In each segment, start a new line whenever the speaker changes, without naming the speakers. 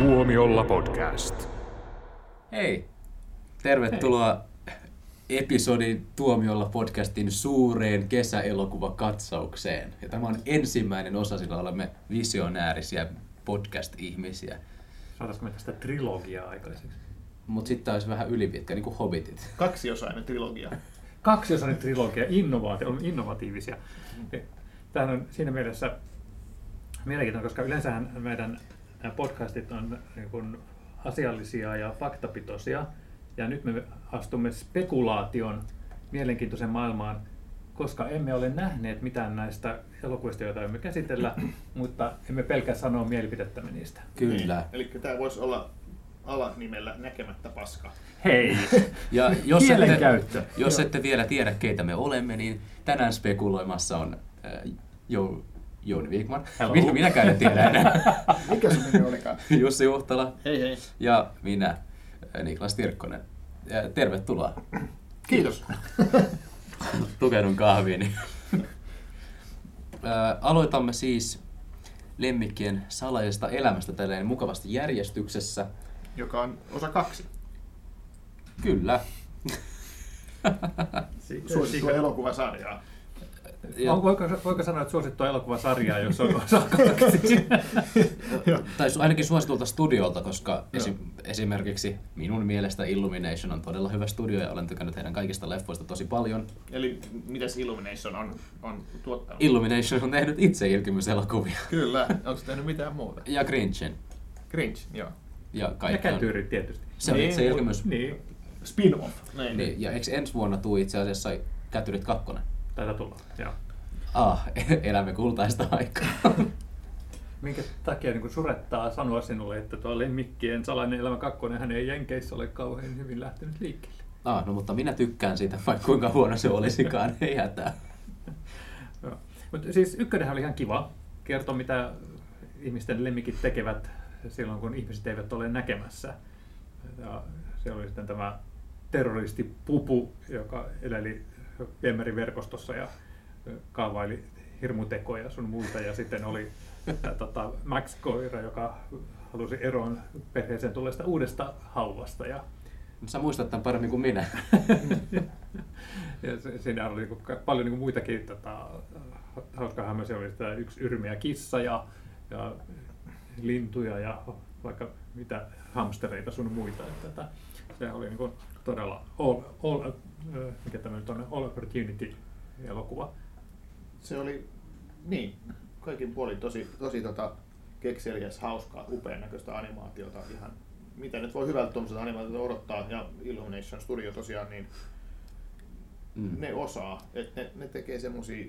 Tuomiolla podcast.
Hei, tervetuloa episodin Tuomiolla podcastin suureen kesäelokuvakatsaukseen. Ja tämä on ensimmäinen osa, sillä olemme visionäärisiä podcast-ihmisiä.
Saataisiko me tästä trilogiaa aikaiseksi?
Mutta sitten olisi vähän ylipitkä, niin kuin Hobbitit.
Kaksiosainen trilogia.
Kaksiosainen trilogia, innovaatio, on innovatiivisia. Tämähän on siinä mielessä mielenkiintoinen, koska yleensähän meidän nämä podcastit on niin kuin asiallisia ja faktapitoisia. Ja nyt me astumme spekulaation mielenkiintoisen maailmaan, koska emme ole nähneet mitään näistä elokuvista, joita emme käsitellä, mutta emme pelkää sanoa mielipidettämme niistä.
Kyllä.
Niin. Eli tämä voisi olla alanimellä näkemättä paska.
Hei!
Ja jos ette, jos ette vielä tiedä, keitä me olemme, niin tänään spekuloimassa on äh, jo, Jouni Wigman.
Hello.
Minä, minäkään en tiedä enää.
Mikä se nimi olikaan?
Jussi Uhtala
Hei hei.
ja minä, äh, Niklas Tirkkonen. Ja tervetuloa.
Kiitos.
Tukeudun kahviini. Aloitamme siis lemmikkien salaisesta elämästä tälleen mukavasti järjestyksessä.
Joka on osa kaksi.
Kyllä.
Suosittua elokuvasarjaa.
Ja,
On, voiko, voiko sanoa, että suosittua elokuvasarjaa, jos on osa kaksi?
tai ainakin suositulta studiolta, koska esi- esimerkiksi minun mielestä Illumination on todella hyvä studio ja olen tykännyt heidän kaikista leffoista tosi paljon.
Eli mitäs Illumination on, on tuottanut?
Illumination on tehnyt itse ilkimyselokuvia.
Kyllä. Onko se tehnyt mitään muuta?
Ja Grinchen.
Grinch, joo.
Ja
Ja kätyyrit tietysti.
Se on
Niin,
itse ilkimys.
Niin,
Spin-off. Näin.
Niin, ja eikö ensi vuonna tuu itse asiassa Kätyrit kakkonen?
Taitaa tulla. Joo.
Ah, elämme kultaista aikaa.
Minkä takia niin surettaa sanoa sinulle, että tuo Lemmikkien salainen elämä kakkonen hän ei Jenkeissä ole kauhean hyvin lähtenyt liikkeelle?
Ah, no mutta minä tykkään siitä, vaikka kuinka huono se olisikaan, ei hätää.
Joo. Mutta siis ykkönenhän oli ihan kiva. Kertoo, mitä ihmisten lemmikit tekevät silloin, kun ihmiset eivät ole näkemässä. Ja siellä oli sitten tämä terroristi Pupu, joka eleli viemäriverkostossa ja kaavaili hirmutekoja sun muuta. Ja sitten oli tota, Max Koira, joka halusi eroon perheeseen tulleesta uudesta hauvasta. Ja
Sä muistat tämän paremmin kuin minä.
ja siinä oli niinku paljon niinku muitakin tota, hauskaa hämmöisiä. Oli sitä yksi yrmiä kissa ja, ja lintuja ja vaikka mitä hamstereita sun muita. Että, että, se oli niinku todella all, all, mikä tämä nyt on, all opportunity elokuva.
Se oli, niin, kaikin puolin tosi, tosi tota, kekseliäs, hauskaa, upean näköistä animaatiota. Ihan, mitä nyt voi hyvältä tuommoiselta animaatiota odottaa. Ja Illumination Studio tosiaan, niin
Mm.
ne osaa, että ne, ne tekee semmosia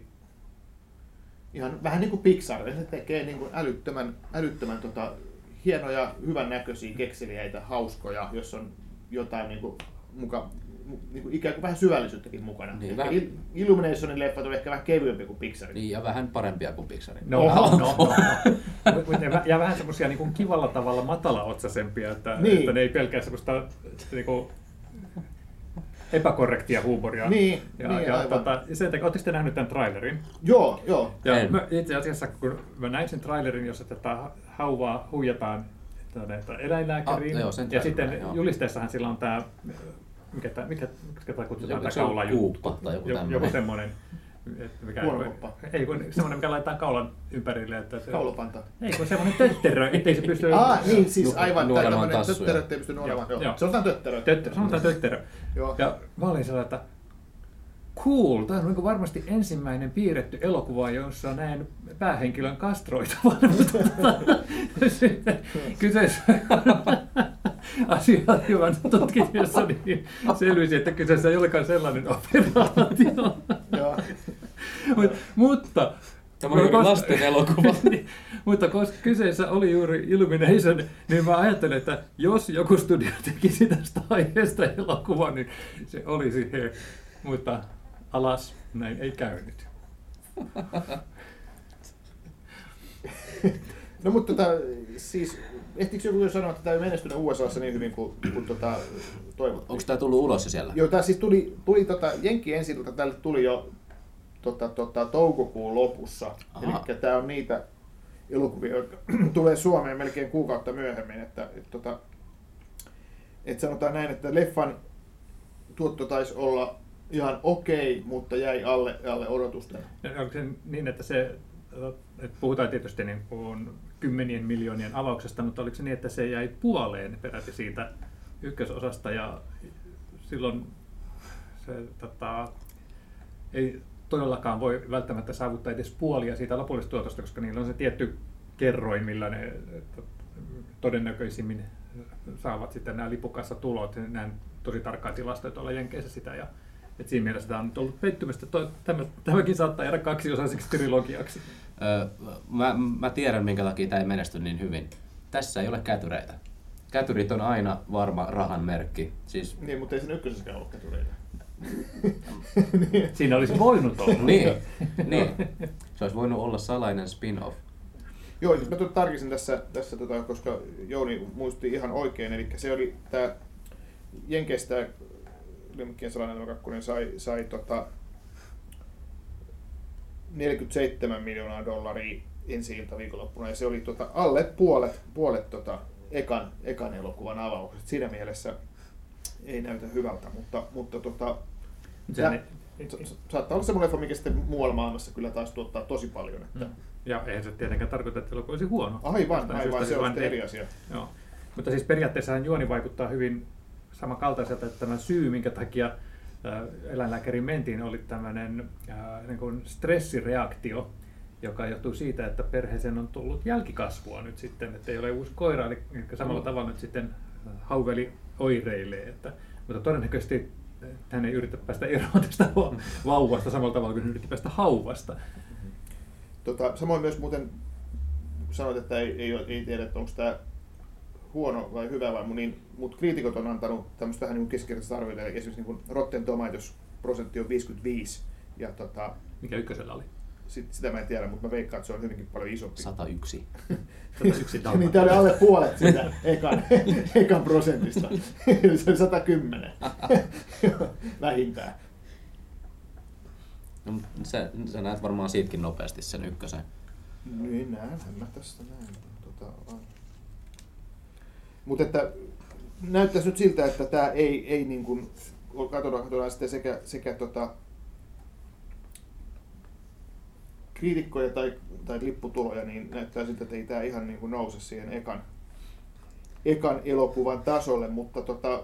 ihan vähän niin kuin Pixar, ne tekee niin kuin älyttömän, älyttömän tota, hienoja, hyvän näköisiä, kekseliäitä, hauskoja, jos on jotain niin kuin, muka, mu- niin kuin ikään kuin vähän syvällisyyttäkin mukana.
Niin, vähän-
Il- Illuminationin leffat on ehkä vähän kevyempi kuin Pixarin.
Niin, ja vähän parempia kuin Pixarin.
No,
Oho.
no, no. Vä- ja vähän semmoisia niin kivalla tavalla matalaotsaisempia, että,
Niin.
että ne ei pelkää semmoista niin kuin, epäkorrektia huumoria.
Niin,
ja,
niin,
ja
aivan.
tota, sen takia, ootteko te nähnyt tämän trailerin?
Joo, joo.
Ja
En.
mä, itse asiassa, kun mä näin sen trailerin, jossa tätä hauvaa huijataan tuonne eläinlääkäriin,
Ah, joo,
ja sitten
näin,
julisteessahan sillä on tämä, mikä, tää, mikä, mikä tämä kutsutaan,
Joku-
tämä kaulajuttu.
kuuppa tai joku
Jo-
tämmönen.
Joku semmoinen. että Mikä,
Huonokoppa.
ei kun semmoinen, mikä laitetaan kaulan ympärille. Että se,
Kaulopanta.
ei kun semmoinen tötterö, ettei se pysty...
Ah, niin siis aivan,
nuolemaan
tämmöinen
tassuja.
tötterö, ettei pysty nuolemaan.
Joo,
Joo, on tötterö.
Tötterö, sanotaan tötterö.
Joo.
Ja mä olin sellainen, että cool, tämä on niin varmasti ensimmäinen piirretty elokuva, jossa näen päähenkilön kastroitavan. Mutta kyseessä asiantuntijana tutkimuksessa niin selvisi, että kyseessä ei olekaan sellainen operaatio. Mut, mutta
Tämä on
koska-
lasten elokuva.
Niin, mutta koska kyseessä oli juuri Illumination, niin mä ajattelin, että jos joku studio tekisi tästä aiheesta elokuvan, niin se olisi he. Mutta alas, näin ei käynyt.
No mutta tota, siis, ehtiikö joku jo sanoa, että tämä ei menestynyt USAssa niin hyvin kuin, kuin tota, toivottiin?
Onko tämä tullut ulos jo siellä?
Joo, tämä siis tuli, tuli tota, Jenkki ensiltä, tälle tuli jo tota, tota, toukokuun lopussa. Eli tämä on niitä elokuvia, jotka tulee Suomeen melkein kuukautta myöhemmin. Että, et, tota, et sanotaan näin, että leffan tuotto taisi olla ihan okei, mutta jäi alle, alle odotusten.
Ja Onko se niin, että se, että puhutaan tietysti niin kuin kymmenien miljoonien avauksesta, mutta oliko se niin, että se jäi puoleen peräti siitä ykkösosasta ja silloin se tota, ei todellakaan voi välttämättä saavuttaa edes puolia siitä lopullisesta tuotosta, koska niillä on se tietty kerroin, millä ne todennäköisimmin saavat sitten nämä lipukassa tulot. Näin tosi tarkkaa tilastoja tuolla Jenkeissä sitä. Ja, et siinä mielessä tämä on nyt ollut pettymystä. Tämä, tämäkin saattaa jäädä kaksiosaiseksi trilogiaksi.
Öö, mä, mä tiedän, minkä takia tämä ei menesty niin hyvin. Tässä ei ole kätyreitä. Kätyrit on aina varma rahan merkki. Siis,
Niin, mutta ei sen ykkösessäkään ollut kätyreitä.
Siinä olisi voinut olla.
niin, niin. Se olisi voinut olla salainen spin-off.
Joo, siis mä tuon tarkistin tässä, tässä tota, koska Jouni muisti ihan oikein, eli se oli tämä Jenkeistä Lemmikkien salainen numero kakkonen sai, sai tota 47 miljoonaa dollaria ensi ilta viikonloppuna, ja se oli tota alle puolet, puolet tota ekan, ekan elokuvan avauksesta. Siinä mielessä ei näytä hyvältä, mutta, mutta tota,
ei-
sa- sa- saattaa olla semmoinen leffa, mikä sitten muualla maailmassa kyllä taas tuottaa tosi paljon. Että,
Mm. Ja eihän se tietenkään tarkoita, että elokuva olisi huono.
Aivan,
Jostain
aivan,
syystä
se on eri asia.
Joo. Mutta siis periaatteessa juoni vaikuttaa hyvin samankaltaiselta, että tämä syy, minkä takia eläinlääkäriin mentiin, oli tämmöinen äh, niin kuin stressireaktio, joka johtuu siitä, että perheeseen on tullut jälkikasvua nyt sitten, että ei ole uusi koira, eli samalla
Mm.
tavalla nyt sitten hauveli oireilee. Että, mutta todennäköisesti hän ei yritä päästä eroon tästä va- vauvasta samalla tavalla kuin hän yritti päästä hauvasta.
Tota, samoin myös muuten kun sanoit, että ei, ei, ei tiedä, että onko tämä huono vai hyvä vai niin, mutta kriitikot on antanut tämmöistä vähän niin keskeistä arvioita, eli esimerkiksi niin Rotten Tomatoes prosentti on 55, ja tota,
Mikä ykkösellä oli?
sit, sitä mä en tiedä, mutta mä veikkaan, että se on hyvinkin paljon isompi.
101.
Tätä yksi
niin tämä oli alle puolet sitä ekan, ekan prosentista. se on 110 vähintään.
No, mut sä, sä näet varmaan siitäkin nopeasti sen ykkösen.
Niin näinhän mä tästä näin. Tota, mutta että näyttäisi nyt siltä, että tämä ei, ei niin kuin, katsotaan, katsotaan sitten sekä, sekä tota, kriitikkoja tai, tai lipputuloja, niin näyttää siltä, että ei tämä ihan niin kuin nouse siihen ekan, ekan elokuvan tasolle, mutta tota,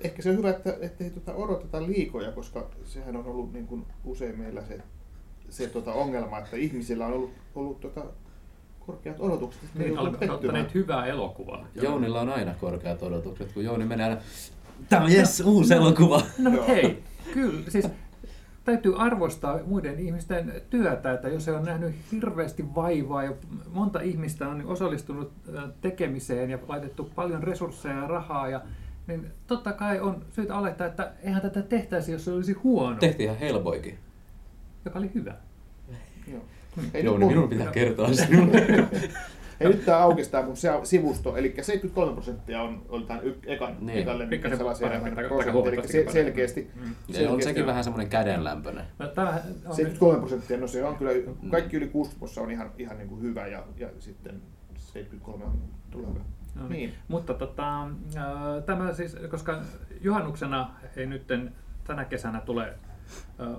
ehkä se on hyvä, että ei tota odoteta liikoja, koska sehän on ollut niin kuin usein meillä se, se tota ongelma, että ihmisillä on ollut, ollut tota korkeat odotukset.
Niin, ottaneet hyvää elokuvaa.
Jounilla on aina korkeat odotukset, kun Jouni menee aina, tämä on jes, uusi elokuva.
No
Joo.
hei, kyllä, siis täytyy arvostaa muiden ihmisten työtä, että jos se on nähnyt hirveästi vaivaa ja monta ihmistä on osallistunut tekemiseen ja laitettu paljon resursseja ja rahaa, ja, niin totta kai on syytä olettaa, että eihän tätä tehtäisi, jos se olisi huono,
Tehtiin ihan Hellboykin.
joka oli hyvä.
Joo. Hei,
Jouni,
nyt mun-
minun pitää kertoa sinulle.
Hei, nyt tämä aukesi tämä mun se- sivusto, eli 73 prosenttia on, oli tämän y- ekan,
Niin.
lemmikin
Pikkasen
sellaisia prosenttia, eli se, selkeästi,
Mm.
On
selkeästi
sekin vähän semmoinen kädenlämpöinen.
No, on
73 prosenttia, no se on kyllä, kaikki yli 60 on ihan, ihan niin kuin hyvä ja, ja sitten 73 on tuleva.
No niin.
Niin.
Mutta tota, tämä siis, koska juhannuksena ei nyt tänä kesänä tule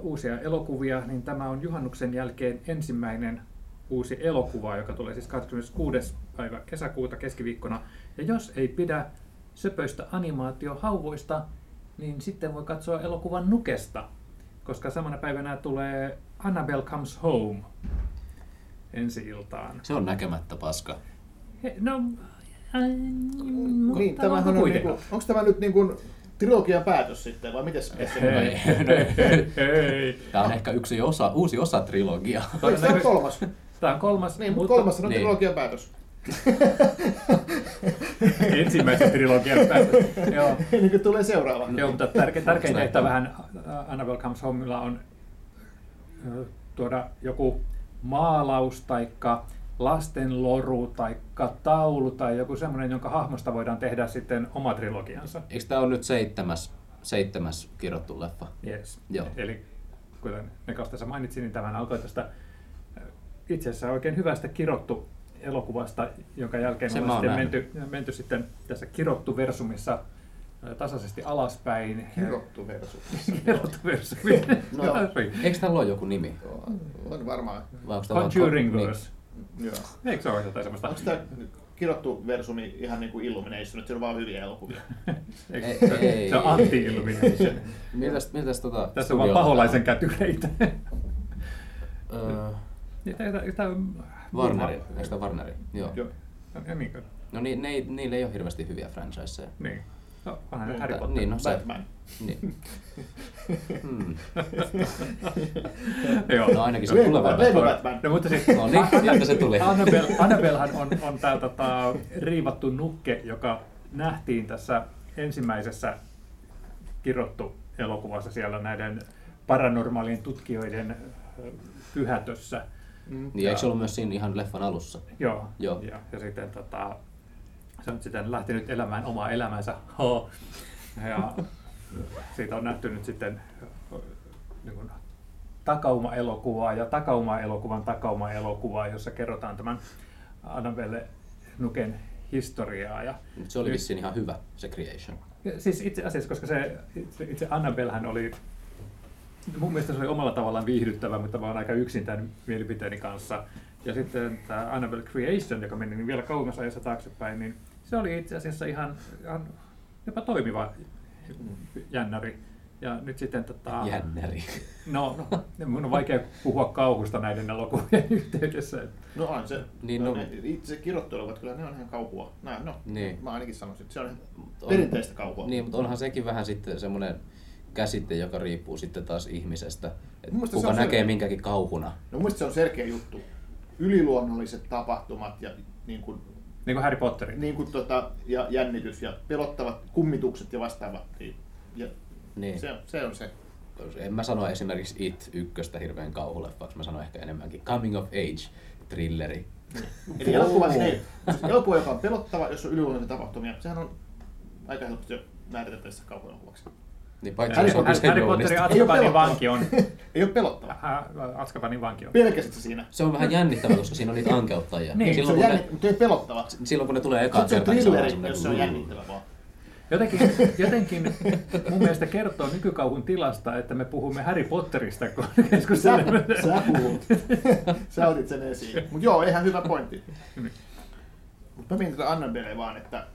uusia elokuvia, niin tämä on juhannuksen jälkeen ensimmäinen uusi elokuva, joka tulee siis 26. päivä kesäkuuta keskiviikkona. Ja jos ei pidä söpöistä animaatiohauvoista, niin sitten voi katsoa elokuvan Nukesta, koska samana päivänä tulee Annabelle Comes Home ensi iltaan.
Se on näkemättä paska.
He, no, äh,
Niin, tämähän on, niin kuin, onko tämä nyt niin kuin trilogian päätös sitten, vai miten se
hei, hei.
Tämä on ehkä yksi osa, uusi osa trilogiaa.
Eikö Tämä on kolmas.
Tämä on kolmas,
Niin, mutta kolmas on
Niin.
trilogian päätös.
ensimmäisen trilogian päätös. Joo.
Ennen kuin tulee seuraava.
Joo, mutta tärke, tärkein tehtävä vähän Annabelle Comes Homella on ö, tuoda joku maalaus taikka lastenloru taikka taulu tai joku semmoinen, jonka hahmosta voidaan tehdä sitten oma trilogiansa.
Eikö tämä ole nyt seitsemäs, seitsemäs kirjoittu leffa?
Yes.
Joo.
Eli kuten Nekas tässä mainitsi, niin tämän alkoi tästä äh, itse asiassa oikein hyvästä kirottu elokuvasta, jonka jälkeen
Sen
on sitten menty, menty sitten tässä kirottu versumissa ä, tasaisesti alaspäin.
Kirottu versu.
kirottu versumi.
No, eikö tällä ole joku nimi?
On varmaan.
Conjuring
niin.
verse.
Joo.
Eikö se ole jotain semmoista?
Onko tämä kirottu versumi ihan niin kuin Illumination, että siellä on vaan hyviä elokuvia?
Ei,
se,
ei.
se on anti-illumination.
Miltäs, miltäs tota
Tässä on vaan paholaisen kätyreitä.
Öö, Warneri, eikö tämä Warneri? Joo.
Joo.
Niin,
No niin, ne ei, niillä ei ole hirveästi hyviä franchiseja.
niin. No, vähän
Mutta-
Harry Potter.
Niin, no se.
Batman.
Niin. Hmm.
Joo.
No ainakin se tulevaisuus.
Lego Batman.
No mutta siis,
No niin, sieltä se tuli.
Annabelle, Annabellehan on, on tämä tota, riivattu nukke, joka nähtiin tässä ensimmäisessä kirottu elokuvassa siellä näiden paranormaalien tutkijoiden pyhätössä.
Mm.
Niin, eikö se ollut myös siinä ihan leffan alussa?
Joo.
Joo.
Ja, ja sitten tota, se on sitten lähtenyt elämään omaa elämänsä. Ja siitä on nähty nyt sitten niin kuin takauma-elokuvaa ja takauma-elokuvan takauma-elokuvaa, jossa kerrotaan tämän Annabelle Nuken historiaa. Ja,
se oli vissiin ihan hyvä, se Creation.
siis itse asiassa, koska se itse, itse Annabellehän oli, mun mielestä se oli omalla tavallaan viihdyttävä, mutta mä oon aika yksin tämän mielipiteeni kanssa. Ja sitten tämä Annabelle Creation, joka meni niin vielä kauemmas ajassa taaksepäin, niin se oli itse asiassa ihan, ihan jopa toimiva jännäri. Ja nyt sitten tota,
Jännäri.
No, no, mun on vaikea puhua kauhusta näiden elokuvien yhteydessä.
No on se.
Niin, no-
no, ne, itse kirjoitteluvat, kyllä ne on ihan kauhua. Nää, no,
Niin.
mä ainakin sanoisin, että se on
On-
perinteistä kauhua.
Niin, mutta onhan sekin vähän sitten semmoinen käsite, joka riippuu sitten taas ihmisestä. Että
se
kuka
on
näkee
selkeä.
minkäkin kauhuna.
No mun se on selkeä juttu. Yliluonnolliset tapahtumat ja, niin kuin,
Niin kuin Harry Potterin.
niin kuin, tota, ja jännitys ja pelottavat kummitukset ja vastaavat. Niin, ja
Niin.
se, on- se on se.
En mä sano esimerkiksi It ykköstä hirveän kauhuleffaksi, mä sanon ehkä enemmänkin coming of age thrilleri.
Eli elokuva, ei, siis elokuva, joka on pelottava, jos on yliluonnollisia tapahtumia, sehän on aika helposti jo määritettävissä kauhuelokuvaksi.
Niin paitsi
Harry,
on
Harry, Harry Potterin Azkabanin vanki on.
Ei ole pelottava.
Azkabanin vanki on.
Pelkäsit se siinä.
Se on vähän jännittävää, koska siinä on niitä ankeuttajia.
Niin,
Se
silloin,
on
kun
jännit,
ne,
mutta ei pelottava.
silloin kun ne tulee eka
Sitten se on
kertaa, niin se on
jos se on jännittävä vaan.
Jotenkin, jotenkin mun mielestä kertoo nykykauhun tilasta, että me puhumme Harry Potterista, kun
Sä,
keskustelemme.
sä puhut. sä otit sen esiin. Mutta joo, ihan hyvä pointti. Mutta mä mietin tätä Annabelle vaan, että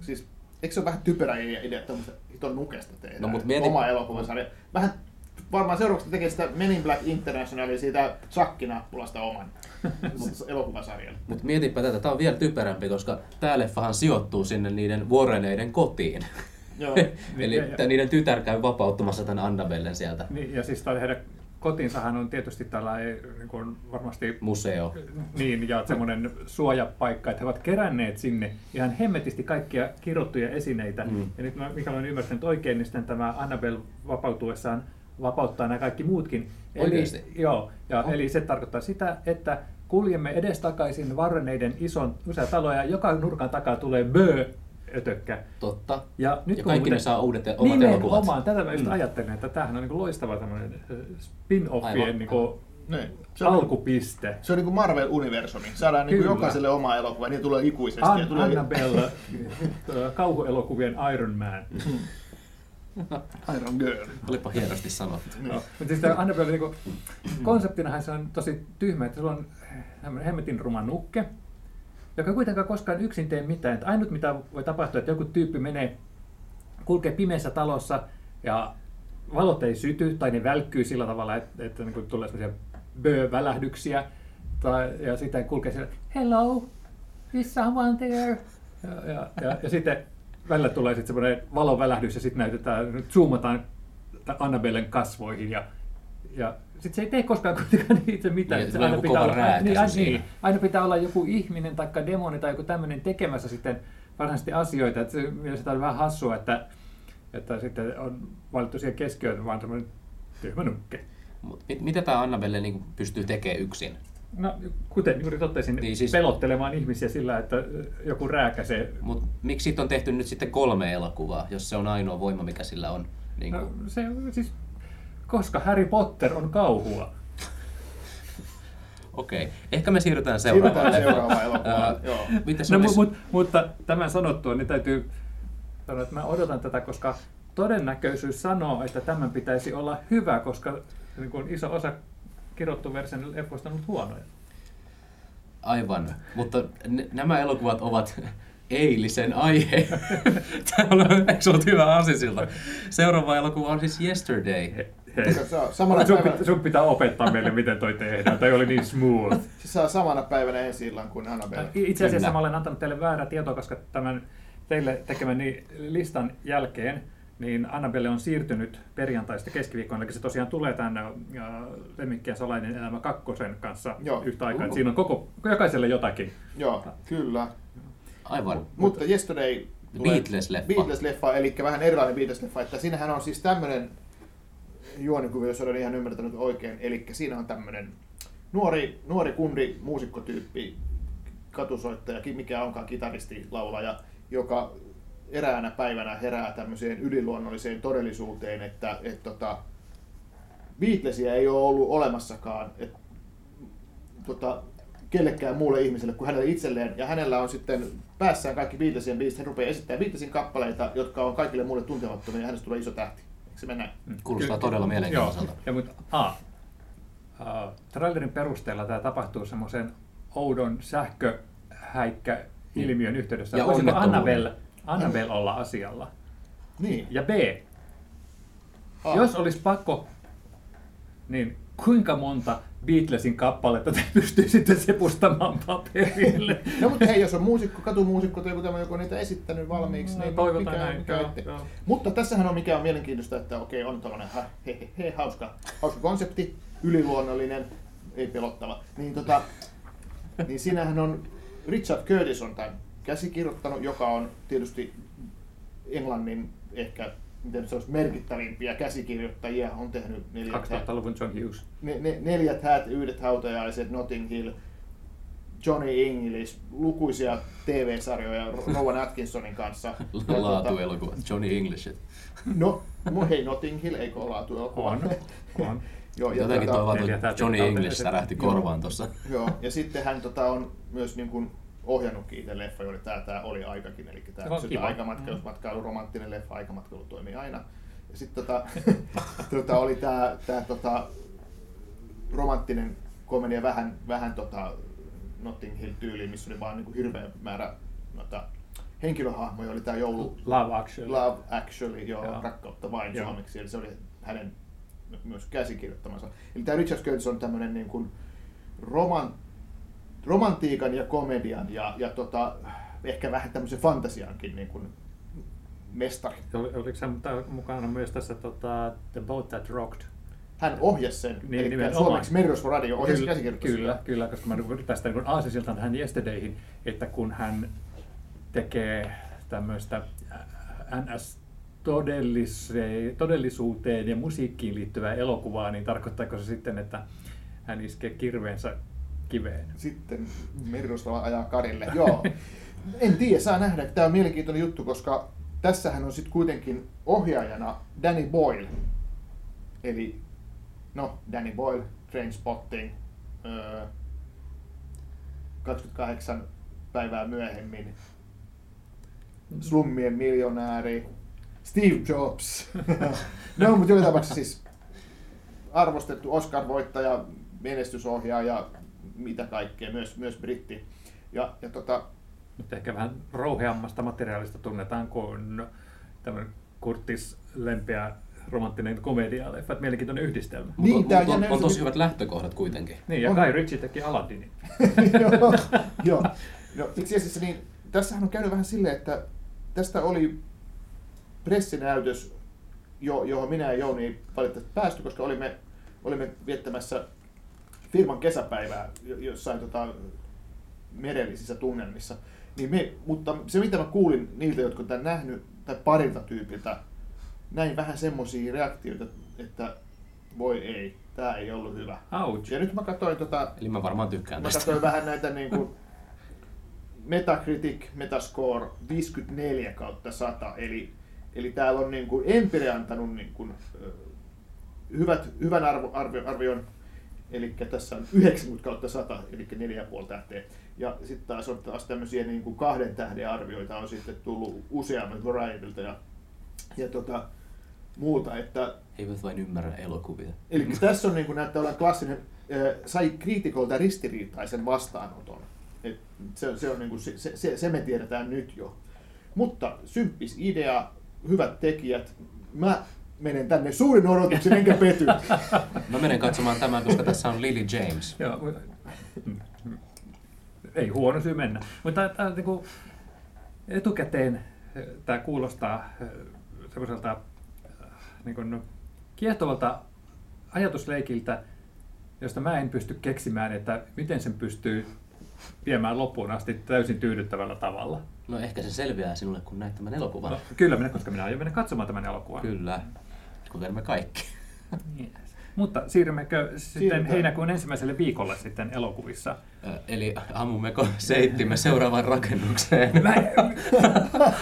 siis, eikö se ole vähän typerä idea, että tuommoista hiton nukesta tehdään
No, mut mieti-
oma elokuvasarja. Vähän varmaan seuraavaksi tekee sitä Men in Black Internationalia siitä Chucky-nappulasta oman elokuvasarjan.
Mutta mietipä tätä, tämä on vielä typerämpi, koska tämä leffahan sijoittuu sinne niiden Warreneiden kotiin.
Joo.
Eli
Ja- ja-
niiden tytär käy vapauttamassa tämän Annabellen sieltä
Niin, ja siis tai heidän kotinsahan on tietysti tällainen niin kuin varmasti
museo.
niin, ja semmoinen suojapaikka, että he ovat keränneet sinne ihan hemmetisti kaikkia kirottuja esineitä.
Mm.
Ja nyt mä, mikä olen ymmärtänyt oikein, niin sitten tämä Annabelle vapautuessaan vapauttaa nämä kaikki muutkin. Eli, joo, ja
Oho.
eli se tarkoittaa sitä, että kuljemme edestakaisin Varreneiden ison usein taloja, joka nurkan takaa tulee bö ötökkä.
Totta.
Ja, nyt
ja kaikki
muuten-
ne saa uudet omat elokuvat.
Nimenomaan, tätä mä just
Mm.
ajattelin, että tämähän on niin loistava tämmöinen äh, spin-offien niin kuin
Niin. Se on,
alkupiste.
se on niin kuin Marvel-universumi. Saadaan niin kuin jokaiselle oma elokuva, niin tulee ikuisesti. ja
An-
tulee...
Annabelle, äh, kauhuelokuvien Iron Man.
Iron Girl.
Olipa hienosti sanottu.
No, mutta siis tämä Annabelle, niin konseptinahan se on tosi tyhmä, että sulla on tämmöinen hemmetin ruma nukke, joka kuitenkaan koskaan yksin tee mitään. Että ainut mitä voi tapahtua, että joku tyyppi menee, kulkee pimeässä talossa ja valot ei syty tai ne välkkyy sillä tavalla, että, että niin tulee sellaisia bö-välähdyksiä. Tai, ja sitten kulkee siellä, hello, is someone there? Ja, ja, ja, ja sitten välillä tulee sitten semmoinen valovälähdys ja sitten näytetään, zoomataan Annabellen kasvoihin ja, ja sitten se ei tee koskaan kuitenkaan itse mitään.
Niin,
Se aina pitää olla,
rääkäsy
niin, aina,
siinä.
niin, aina pitää olla joku ihminen tai demoni tai joku tämmöinen tekemässä sitten varsinaisesti asioita. Että se mielestäni on vähän hassua, että, että sitten on valittu siihen keskiöön vaan semmoinen tyhmä nukke.
Mut mit, mitä tämä Annabelle niin pystyy tekemään yksin?
No, kuten juuri totesin,
Niin
niin
siis-
pelottelemaan ihmisiä sillä, että joku rääkäsee.
Mut miksi siitä on tehty nyt sitten kolme elokuvaa, jos se on ainoa voima, mikä sillä on? Niin
No,
kuin,
se, siis, koska Harry Potter on kauhua.
Okei, ehkä me siirrytään seuraavaan.
Siirrytään seuraavaan elokuvaan.
Mites
No,
olis-
mu- mut, mutta tämän sanottua, niin täytyy sanoa, että mä odotan tätä, koska todennäköisyys sanoo, että tämän pitäisi olla hyvä, koska niin kun iso osa kirjoittu version leffoista on ollut huonoja.
Aivan, mutta n- nämä elokuvat ovat eilisen aihe. Täällä on, eikö ollut hyvä aasisilta? Seuraava elokuva on siis Yesterday.
He.
Se saa samana
Sun,
päivänä,
pitää, sun pitää opettaa meille, miten toi tehdään. Tai oli niin smooth.
se saa samana päivänä ensi illan kuin Annabelle.
Itse asiassa
Kyllä.
mä olen antanut teille väärää tietoa, koska tämän teille tekemäni listan jälkeen niin Annabelle on siirtynyt perjantaista keskiviikkoon, eli se tosiaan tulee tänne äh, Lemmikkien salainen elämä kakkosen kanssa
Joo.
yhtä aikaa.
Uh.
Siinä on koko, jokaiselle jotakin.
Joo, kyllä.
Aivan.
Mutta Yesterday
Beatles-leffa.
Beatles-leffa, eli vähän erilainen Beatles-leffa. Että siinähän on siis tämmöinen juonikuvio, jos olen ihan ymmärtänyt oikein. Eli siinä on tämmöinen nuori, nuori kundi, muusikkotyyppi, katusoittaja, mikä onkaan kitaristi, laulaja, joka eräänä päivänä herää tämmöiseen yliluonnolliseen todellisuuteen, että et, tota, Beatlesia ei ole ollut olemassakaan. Et, tota, kellekään muulle ihmiselle kuin hänelle itselleen. Ja hänellä on sitten päässään kaikki Beatlesien biisit. Hän rupeaa esittämään Beatlesin kappaleita, jotka on kaikille muille tuntemattomia ja hänestä tulee iso tähti. Se mennä näin?
Kuulostaa todella mielenkiintoiselta.
Joo. Ja, mutta, a, a, trailerin perusteella tämä tapahtuu semmoisen oudon sähköhäikkä-ilmiön yhteydessä.
Ja
Voisiko. Annabelle, Annabelle olla asialla?
Niin.
Ja B,
A.
Jos olisi pakko, niin kuinka monta Beatlesin kappaletta te pystyisitte sepustamaan paperille?
No mutta hei, jos on muusikko, katumuusikko tai joku joka on niitä esittänyt valmiiksi,
No,
niin
toivotaan
mikä,
näin,
mikä
joo, joo.
Mutta tässähän on mikä on mielenkiintoista, että okei, on tällainen ha, he, he, he, hauska, hauska konsepti, yliluonnollinen, ei pelottava. Niin, tota, niin siinähän on Richard Curtis on tämän käsikirjoittanut, joka on tietysti Englannin ehkä miten se olisi merkittävimpiä käsikirjoittajia, on tehnyt neljät,
2000-luvun John Hughes.
ne, ne, neljät häät, yhdet hautajaiset, Notting Hill, Johnny English, lukuisia TV-sarjoja Rowan Atkinsonin kanssa.
Laatuelokuva. Johnny English.
No, mu- hei Notting Hill, eikö ole laatuelokuva?
On, on.
Joo, ja,
Jotenkin toi
tota,
Johnny English särähti
Joo.
korvaan tuossa.
joo, ja sitten hän tota, on myös niin kuin, ohjannutkin itse leffa, jolle tämä, tämä oli aikakin, eli tämä
on kiva.
aikamatkailumatkailu, romanttinen leffa, aikamatkailu toimii aina. Ja sitten tota, tota, oli tämä, tämä tota, romanttinen komedia vähän, vähän tota, Notting Hill tyyli, missä oli vaan niin kuin hirveä määrä noita henkilöhahmoja, oli tämä joulu,
Love Actually.
Love Actually, joo,
Joo.
rakkautta vain
Joo.
suomeksi, eli se oli hänen myös käsikirjoittamansa. Eli tämä Richard Curtis on tämmöinen niin kuin roman, romantiikan ja komedian ja, ja tota, ehkä vähän tämmöisen fantasiankin niin kuin mestari.
Oli, oliko mutta mukana myös tässä tota, The Boat That Rocked?
Hän ohjasi sen,
Niin,
eli
nimenomaan.
suomeksi Merirosvo Radio ohjasi
kyllä,
käsikirjoittaja.
kyllä, kyllä, koska mä nyt tästä niin aasisiltaan tähän Yesterdayhin, että kun hän tekee tämmöistä äh, NS todellisuuteen ja musiikkiin liittyvää elokuvaa, niin tarkoittaako se sitten, että hän iskee kirveensä kiveen?
Sitten Merirosvo ajaa Karille. Joo. En tiedä, saa nähdä. Tämä on mielenkiintoinen juttu, koska tässähän on sitten kuitenkin ohjaajana Danny Boyle. Eli, no, Danny Boyle, Trainspotting, öö, 28 päivää myöhemmin, Slummien miljonääri, Steve Jobs. no, mutta joka tapauksessa siis arvostettu Oscar-voittaja, menestysohjaaja, mitä kaikkea, myös, myös britti. Ja, ja tota,
Mutta ehkä vähän rouheammasta materiaalista tunnetaan kuin tämmöinen Kurtis lempeä romanttinen komedia-leffa, että mielenkiintoinen yhdistelmä.
Niin,
Mut-
tää
mut on,
jännä-
on tosi hyvät lähtökohdat kuitenkin.
Niin, ja
On.
Guy Ritchie teki Aladdinin.
joo, joo. No, itse asiassa niin, tässähän on käynyt vähän silleen, että tästä oli pressinäytös, jo, johon minä ja Jouni valitettavasti päästy, koska olimme, olimme viettämässä firman kesäpäivää jo- jossain tota, merellisissä tunnelmissa. Niin me, mutta se mitä mä kuulin niiltä, jotka tämän nähnyt, tai parilta tyypiltä, näin vähän semmoisia reaktioita, että voi ei, tämä ei ollut hyvä.
Ouch.
Ja nyt mä katsoin tota,
Eli mä varmaan tykkään
Mä
tästä.
katsoin vähän näitä niin kuin Metacritic, Metascore 54 kautta 100, eli, eli täällä on niin kuin Empire antanut niin kuin, hyvät, hyvän arvo, arvio, arvion, Eli tässä on 90 kautta 100, eli 4,5 tähteä. Ja sitten taas on taas tämmöisiä niin kuin kahden tähden arvioita on sitten tullut useammat Varietylta ja, ja tota, muuta. Että,
He eivät vain ymmärrä elokuvia.
eli tässä on niin kuin näyttää olevan klassinen, äh, sai kriitikolta ristiriitaisen vastaanoton. Et se, se, on niin kuin, se, se, se me tiedetään nyt jo. Mutta symppis idea, hyvät tekijät. Mä menen tänne suurin odotuksen enkä pety.
Mä menen katsomaan tämän, koska tässä on Lily James.
Joo, ei huono syy mennä. Mutta tämä niinku, etukäteen tämä kuulostaa eh, semmoiselta niin kuin, kiehtovalta ajatusleikiltä, josta mä en pysty keksimään, että miten sen pystyy viemään loppuun asti täysin tyydyttävällä tavalla.
No ehkä se selviää sinulle, kun näet tämän elokuvan.
No, kyllä minä, koska minä aion mennä katsomaan tämän elokuvan.
Kyllä, kuten me kaikki.
Yes. Mutta siirrymmekö sitten
Siirrytään.
heinäkuun ensimmäiselle viikolle sitten elokuvissa?
Eli ammummeko seittimme seuraavaan rakennukseen?
Mä,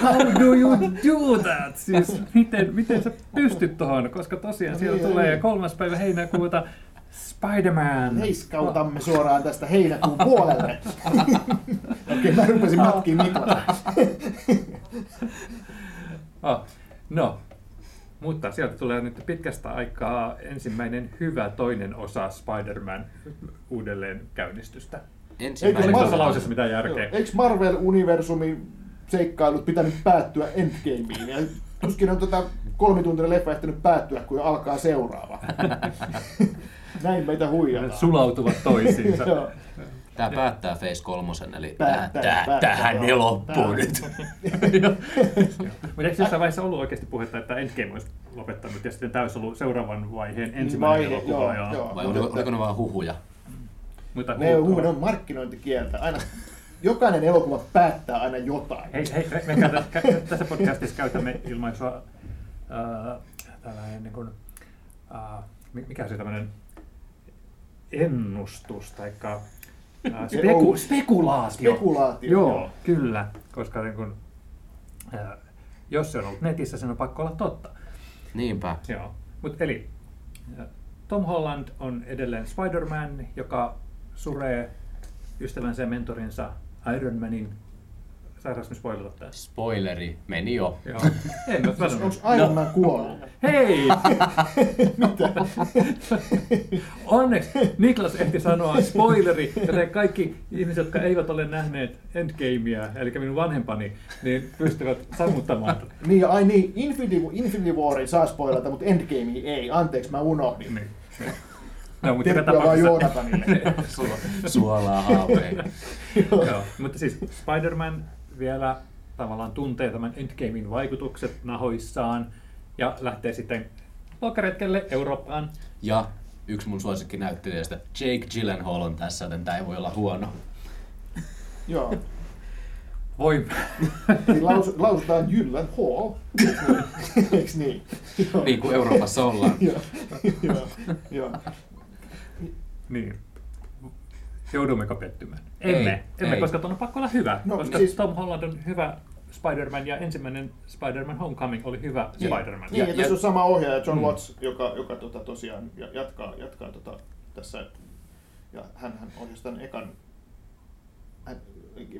how do you do that? Siis miten, miten sä pystyt tuohon? Koska tosiaan
No
siellä
niin,
tulee
niin.
kolmas päivä heinäkuuta Spider-Man.
Heiskautamme suoraan tästä heinäkuun puolelle. Okei, mä rupesin matkiin.
Oh, no, mutta sieltä tulee nyt pitkästä aikaa ensimmäinen hyvä toinen osa Spider-Man uudelleen käynnistystä.
Ensimmäinen
tuossa
Marvel-
lauseessa mitään järkeä?
Eikö Marvel-universumin seikkailut pitänyt päättyä Endgameen? Ja tuskin on tota kolmituntinen leffa ehtinyt päättyä, kun alkaa seuraava. Näin meitä
Ne
huijataan.
sulautuvat toisiinsa.
Tämä päättää Phase kolmosen, eli
Päättää,
tää,
päättää,
tähän
joo.
ne loppuu nyt.
Mutta eikö jossain vaiheessa ollut oikeasti puhetta, että Endgame olisi lopettanut ja sitten tämä olisi ollut seuraavan vaiheen ensimmäinen
Vaihe,
elokuva?
joo,
ja-
joo.
Vai oliko, oliko ne vaan huhuja?
Mutta
Ne on,
huutoa.
ne on markkinointikieltä. Aina, jokainen elokuva päättää aina jotain.
Hei, hei, me, tässä podcastissa käytämme ilmaisua äh, tällainen niin kuin, äh, mi- mikä se tämmöinen ennustus tai speku, spekulaatio.
Spekulaatio,
Joo,
joo.
kyllä, koska niin kuin, äh, jos se on ollut netissä, sen on pakko olla totta.
Niinpä.
Joo. Mut eli Tom Holland on edelleen Spider-Man, joka suree ystävänsä ja mentorinsa Iron Manin. Sairaus me spoilata tässä.
Spoileri meni jo.
Joo. En mä sanonut.
Onko Iron Man kuollut?
Hei! Onneksi Niklas ehti sanoa spoileri, joten kaikki ihmiset, jotka eivät ole nähneet Endgamea, eli minun vanhempani, niin pystyvät sammuttamaan.
Niin, ai niin, Infinity, Infinity Warin saa spoilata, mutta Endgamea ei. Anteeksi, mä unohdin.
Niin. No, mutta
Terkkuja vaan Joonatanille.
Su- suolaa haaveita.
Joo, mutta siis Spider-Man vielä tavallaan tuntee tämän Endgamein vaikutukset nahoissaan ja lähtee sitten lokaretkelle Eurooppaan.
Ja yksi mun suosikkinäyttelijöistä, Jake Gyllenhaal on tässä, joten tämä ei voi olla huono.
Joo.
Voi.
Niin laus, lausutaan Jylland Hall. Eiks niin? Joo.
Niin kuin Euroopassa ollaan.
Joo. Joo. Joo.
niin. Joudummeko pettymään?
Ei,
Emme, emme
ei.
koska tuon on pakko olla hyvä.
No,
koska
siis-
Tom Holland on hyvä Spider-Man ja ensimmäinen Spider-Man Homecoming oli hyvä
Niin.
Spider-Man.
Niin, ja,
Ja-
tässä on sama ohjaaja John
Mm.
Watts, joka, joka tota, tosiaan ja- jatkaa, jatkaa tota, tässä. Ja hän, hän ohjasi tämän ekan, hän,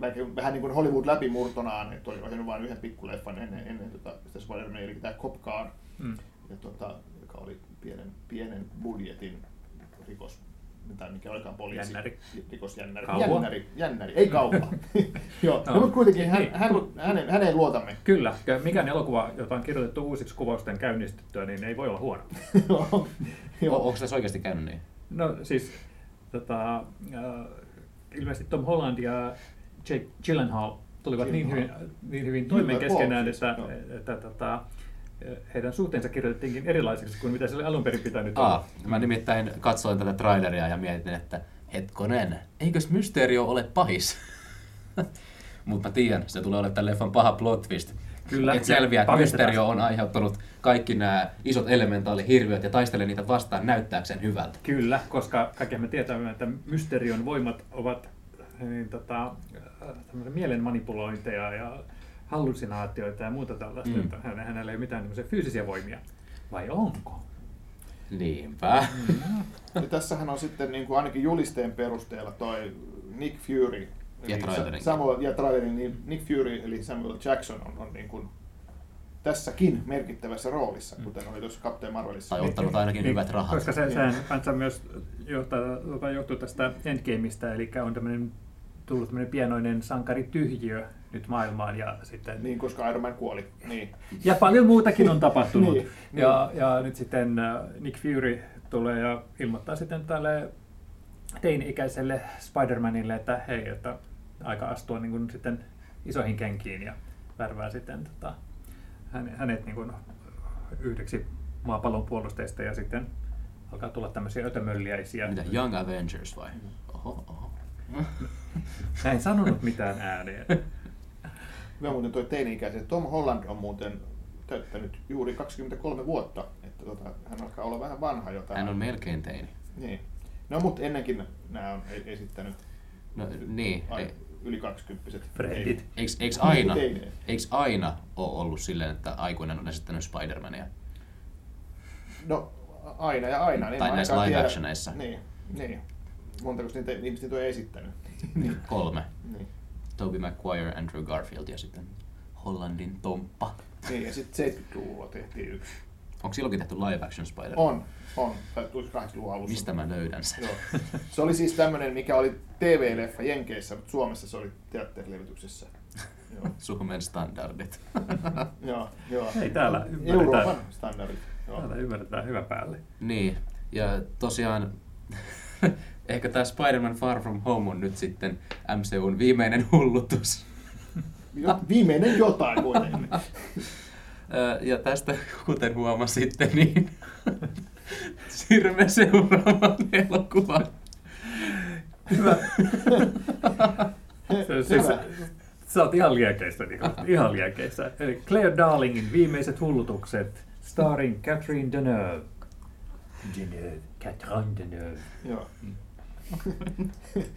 vähän, vähän niin kuin Hollywood läpimurtonaan, että oli ohjannut vain yhden pikkuleffan ennen, ennen tota, sitä Spider-Mania, eli tämä Cop Car,
Mm.
ja, tota, joka oli pienen, pienen budjetin rikos, tai mikä olikaan poliisi.
Jännäri.
Rikosjännäri.
Kauha.
Jännäri, jännäri, ei kauha. Joo,
No.
no, mutta kuitenkin hän,
Niin.
hän, hänen, häneen luotamme.
Kyllä, mikään elokuva, jota on kirjoitettu uusiksi kuvausten käynnistettyä, niin ei voi olla huono.
Joo.
Onko tässä oikeasti käynyt niin?
No siis, tota, äh, ilmeisesti Tom Holland ja Jake Gyllenhaal tulivat niin hyvin,
Gyllenhaal.
niin hyvin toimeen
Gyllenhaal,
keskenään,
siis,
että,
joo.
että, tota, heidän suhteensa kirjoitettiinkin erilaisiksi kuin mitä se oli alun perin pitänyt olla.
Aa, mä nimittäin katsoin tätä traileria ja mietin, että hetkonen, eikös Mysterio ole pahis? Mutta mä tiedän, se tulee olemaan tämän leffan paha plot twist.
Kyllä,
Et selviää, että. Mysterio on aiheuttanut kaikki nämä isot elementaalihirviöt ja taistelee niitä vastaan näyttääkseen hyvältä.
Kyllä, koska kaikki me tietämme, että Mysterion voimat ovat niin, tota, äh, mielen manipulointeja ja hallusinaatioita ja muuta tällaista.
Mm.
Mm. Hänellä ei ole mitään tämmöisiä fyysisiä voimia. Vai onko?
Niinpä.
Ja tässähän on sitten niin kuin ainakin julisteen perusteella toi Nick Fury.
Ja trailerin.
Samuel, ja trailerin, niin Nick Fury eli Samuel Jackson on, on niin kuin tässäkin merkittävässä roolissa, kuten oli tuossa Captain Marvelissa.
Tai ottanut ainakin hyvät rahat.
Koska se,
Niin.
sehän kanssa myös johtaa, johtuu tästä Endgameista, eli on tämmöinen tullut tämmöinen pienoinen sankarityhjiö nyt maailmaan ja sitten
Niin, koska Iron Man kuoli. Niin.
Ja paljon muutakin on tapahtunut.
Niin,
ja, ja nyt sitten äh, Nick Fury tulee ja ilmoittaa sitten tälle teini-ikäiselle Spider-Manille, että hei, että aika astua niin kuin sitten isoihin kenkiin ja värvää sitten tota, häne- hänet niin kuin yhdeksi maapallon puolustajista ja sitten alkaa tulla tämmöisiä ötömölliäisiä.
Mitä, Young Avengers vai? Oho, oho.
Mä en sanonut mitään ääneen.
Hyvä muuten toi teini-ikäisen. Tom Holland on muuten täyttänyt juuri 23 vuotta. Että tota, hän alkaa olla vähän vanha jo. täällä.
Hän on melkein teini.
Niin. No mutta ennenkin nämä on e- esittänyt
No niin,
ai,
ei,
yli 20
Frendit.
eiks, eiks aina, eiks aina ole ollut silleen, että aikuinen on esittänyt Spider-Mania?
No aina ja aina. Niin
Tai näissä
ainakaan tiedä-
live-actioneissa.
Niin, niin. Montako niitä ihmiset niitä on esittänyt? niin.
Kolme.
niin.
Tobey Maguire, Andrew Garfield ja sitten Hollandin Tomppa.
Niin, ja sitten 70-luvulla tehtiin yksi.
Onko silloinkin tehty live action Spider-Man?
On, on. Tai tulisi 80-luvun alussa.
Mistä mä löydän sen?
Joo. Se oli siis tämmönen, mikä oli TV-leffa Jenkeissä, mutta Suomessa se oli teatterilevytyksessä. Joo,
Suomen standardit.
joo. joo.
Hei, täällä
Euroopan
ymmärretään,
standardit. Joo.
täällä ymmärretään hyvä päälle.
niin, ja tosiaan ehkä tämä Spider-Man Far From Home on nyt sitten MCUn viimeinen hullutus.
Jo, viimeinen jotain kuitenkin.
Ja tästä, kuten huomasitte, niin siirrymme seuraavaan elokuvaan.
Hyvä. Se, siis,
Hyvä.
sä oot ihan liekeissä, niin ihan liekeissä. Eli Claire Darlingin viimeiset hullutukset, starring Catherine Deneuve. Deneuve, Catherine Deneuve.
Joo.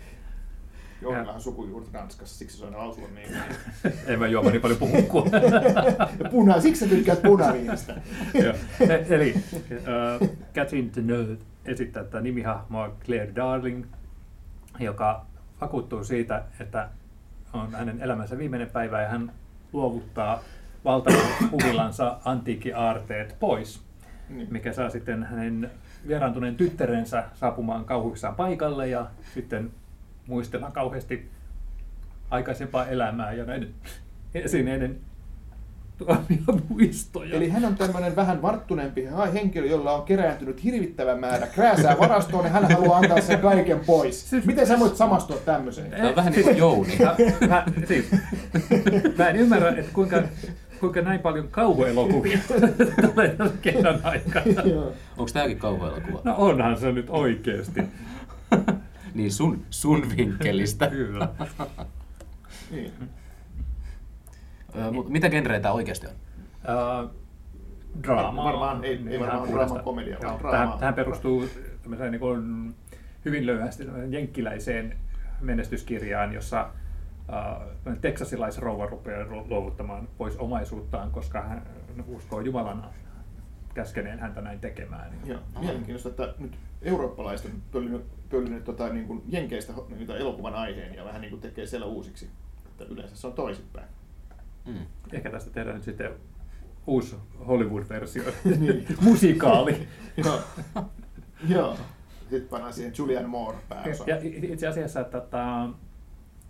Jollahan sukujuurta Ranskassa, siksi se on lausua niin.
En mä juoma niin paljon puhua.
Ja puna, siksi sä tykkäät punaviinistä.
Joo. E- Eli äh, Catherine Deneuve esittää tätä nimihahmoa Claire Darling, joka vakuuttuu siitä, että on hänen elämänsä viimeinen päivä ja hän luovuttaa valtavan huvilansa antiikkiaarteet pois,
Niin.
mikä saa sitten hänen vieraantuneen tyttärensä saapumaan kauhuissaan paikalle ja sitten muistella kauheasti aikaisempaa elämää ja näiden esineiden tuomia muistoja.
Eli hän on tämmöinen vähän varttuneempi henkilö, jolla on kerääntynyt hirvittävä määrä krääsää varastoon, ja hän haluaa antaa sen kaiken pois.
Siis-
Miten sä voit samastua tämmöiseen?
Tämä on vähän niin kuin Jouni.
Mä, mä, siis, mä en ymmärrä, että kuinka, kuinka näin paljon kauhuelokuvia tulee tässä kesän aikana.
Onko tämäkin kauhuelokuva?
No onhan se nyt oikeesti.
Niin sun, sun vinkkelistä.
Kyllä.
Niin.
Mitä genreitä oikeasti on?
Uh, draamaa.
Varmaan ei- ei
Ihan
varmaan komedia,
Joo,
draamaa.
Tähän, tähän perustuu niin kuin hyvin löyhästi jenkkiläiseen menestyskirjaan, jossa uh, teksasilaisrouva rupeaa lu- luovuttamaan pois omaisuuttaan, koska hän uskoo Jumalan käskeneen häntä näin tekemään.
Joo. Mielenkiintoista, että nyt eurooppalaiset on pöllinyt, pöllinyt tota, niin kuin jenkeistä niitä elokuvan aiheen ja vähän niin kuin tekee siellä uusiksi. Että yleensä se on toisinpäin.
Mm.
Ehkä tästä tehdään nyt sitten uusi Hollywood-versio,
Niin.
musikaali.
Joo. Joo. Sitten pannaan siihen Julian Moore pääosa.
Ja itse asiassa tota,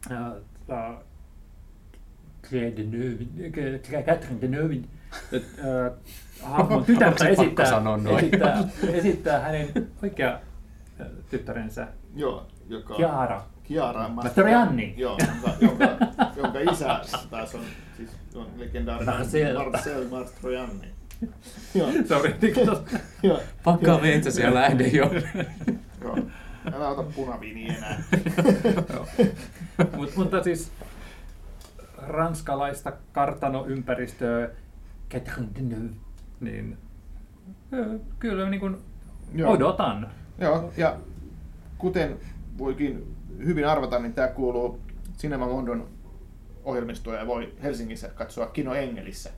ää, tota, Deneuve, Catherine Deneuve, ää, hahmon tytärtä esittää,
sanoa noin?
esittää, esittää hänen oikea ää, tyttärensä
Joo, joka...
Chiara.
Chiara
Mastroianni.
Joo, jonka, jonka, jonka isä taas on, siis on legendaarinen
Marcel.
Marcel Mastroianni. Joo,
on ridiculous.
joo,
Pakkaa veitsä siellä lähde jo.
joo. Älä ota punaviiniä enää.
Mut, mutta siis ranskalaista kartanoympäristöä niin ö, kyllä niin kuin
Joo.
odotan.
Joo, ja kuten voikin hyvin arvata, niin tämä kuuluu Cinema Mondon ohjelmistoon ja voi Helsingissä katsoa Kino Engelissä.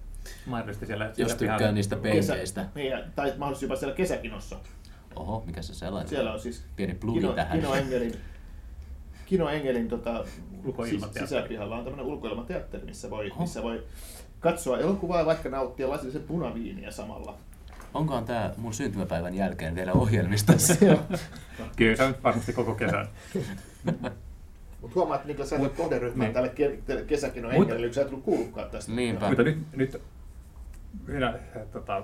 Mahdollisesti siellä,
Jos
siellä
tykkää
pihalla.
niistä penkeistä.
Niin, tai mahdollisesti jopa siellä kesäkinossa.
Oho, mikä se sellainen?
Siellä on siis
Pieni plugi
Kino,
tähän.
Kino Engelin, Kino Engelin tota, sisäpihalla on tämmöinen ulkoilmateatteri, missä voi,
Oho.
missä voi katsoa elokuvaa ja vaikka nauttia lasillisen punaviiniä samalla.
Onkohan tää mun syntymäpäivän jälkeen vielä ohjelmistossa?
Kyllä se on varmasti koko kesän.
Mutta huomaat, että Niklas, sä et ole kohderyhmää
niin.
tälle ke- tälle kesäkino
Mut-
Engelille, kun sä et tullut kuullutkaan tästä.
Niinpä.
Mutta nyt, nyt minä äh, tota,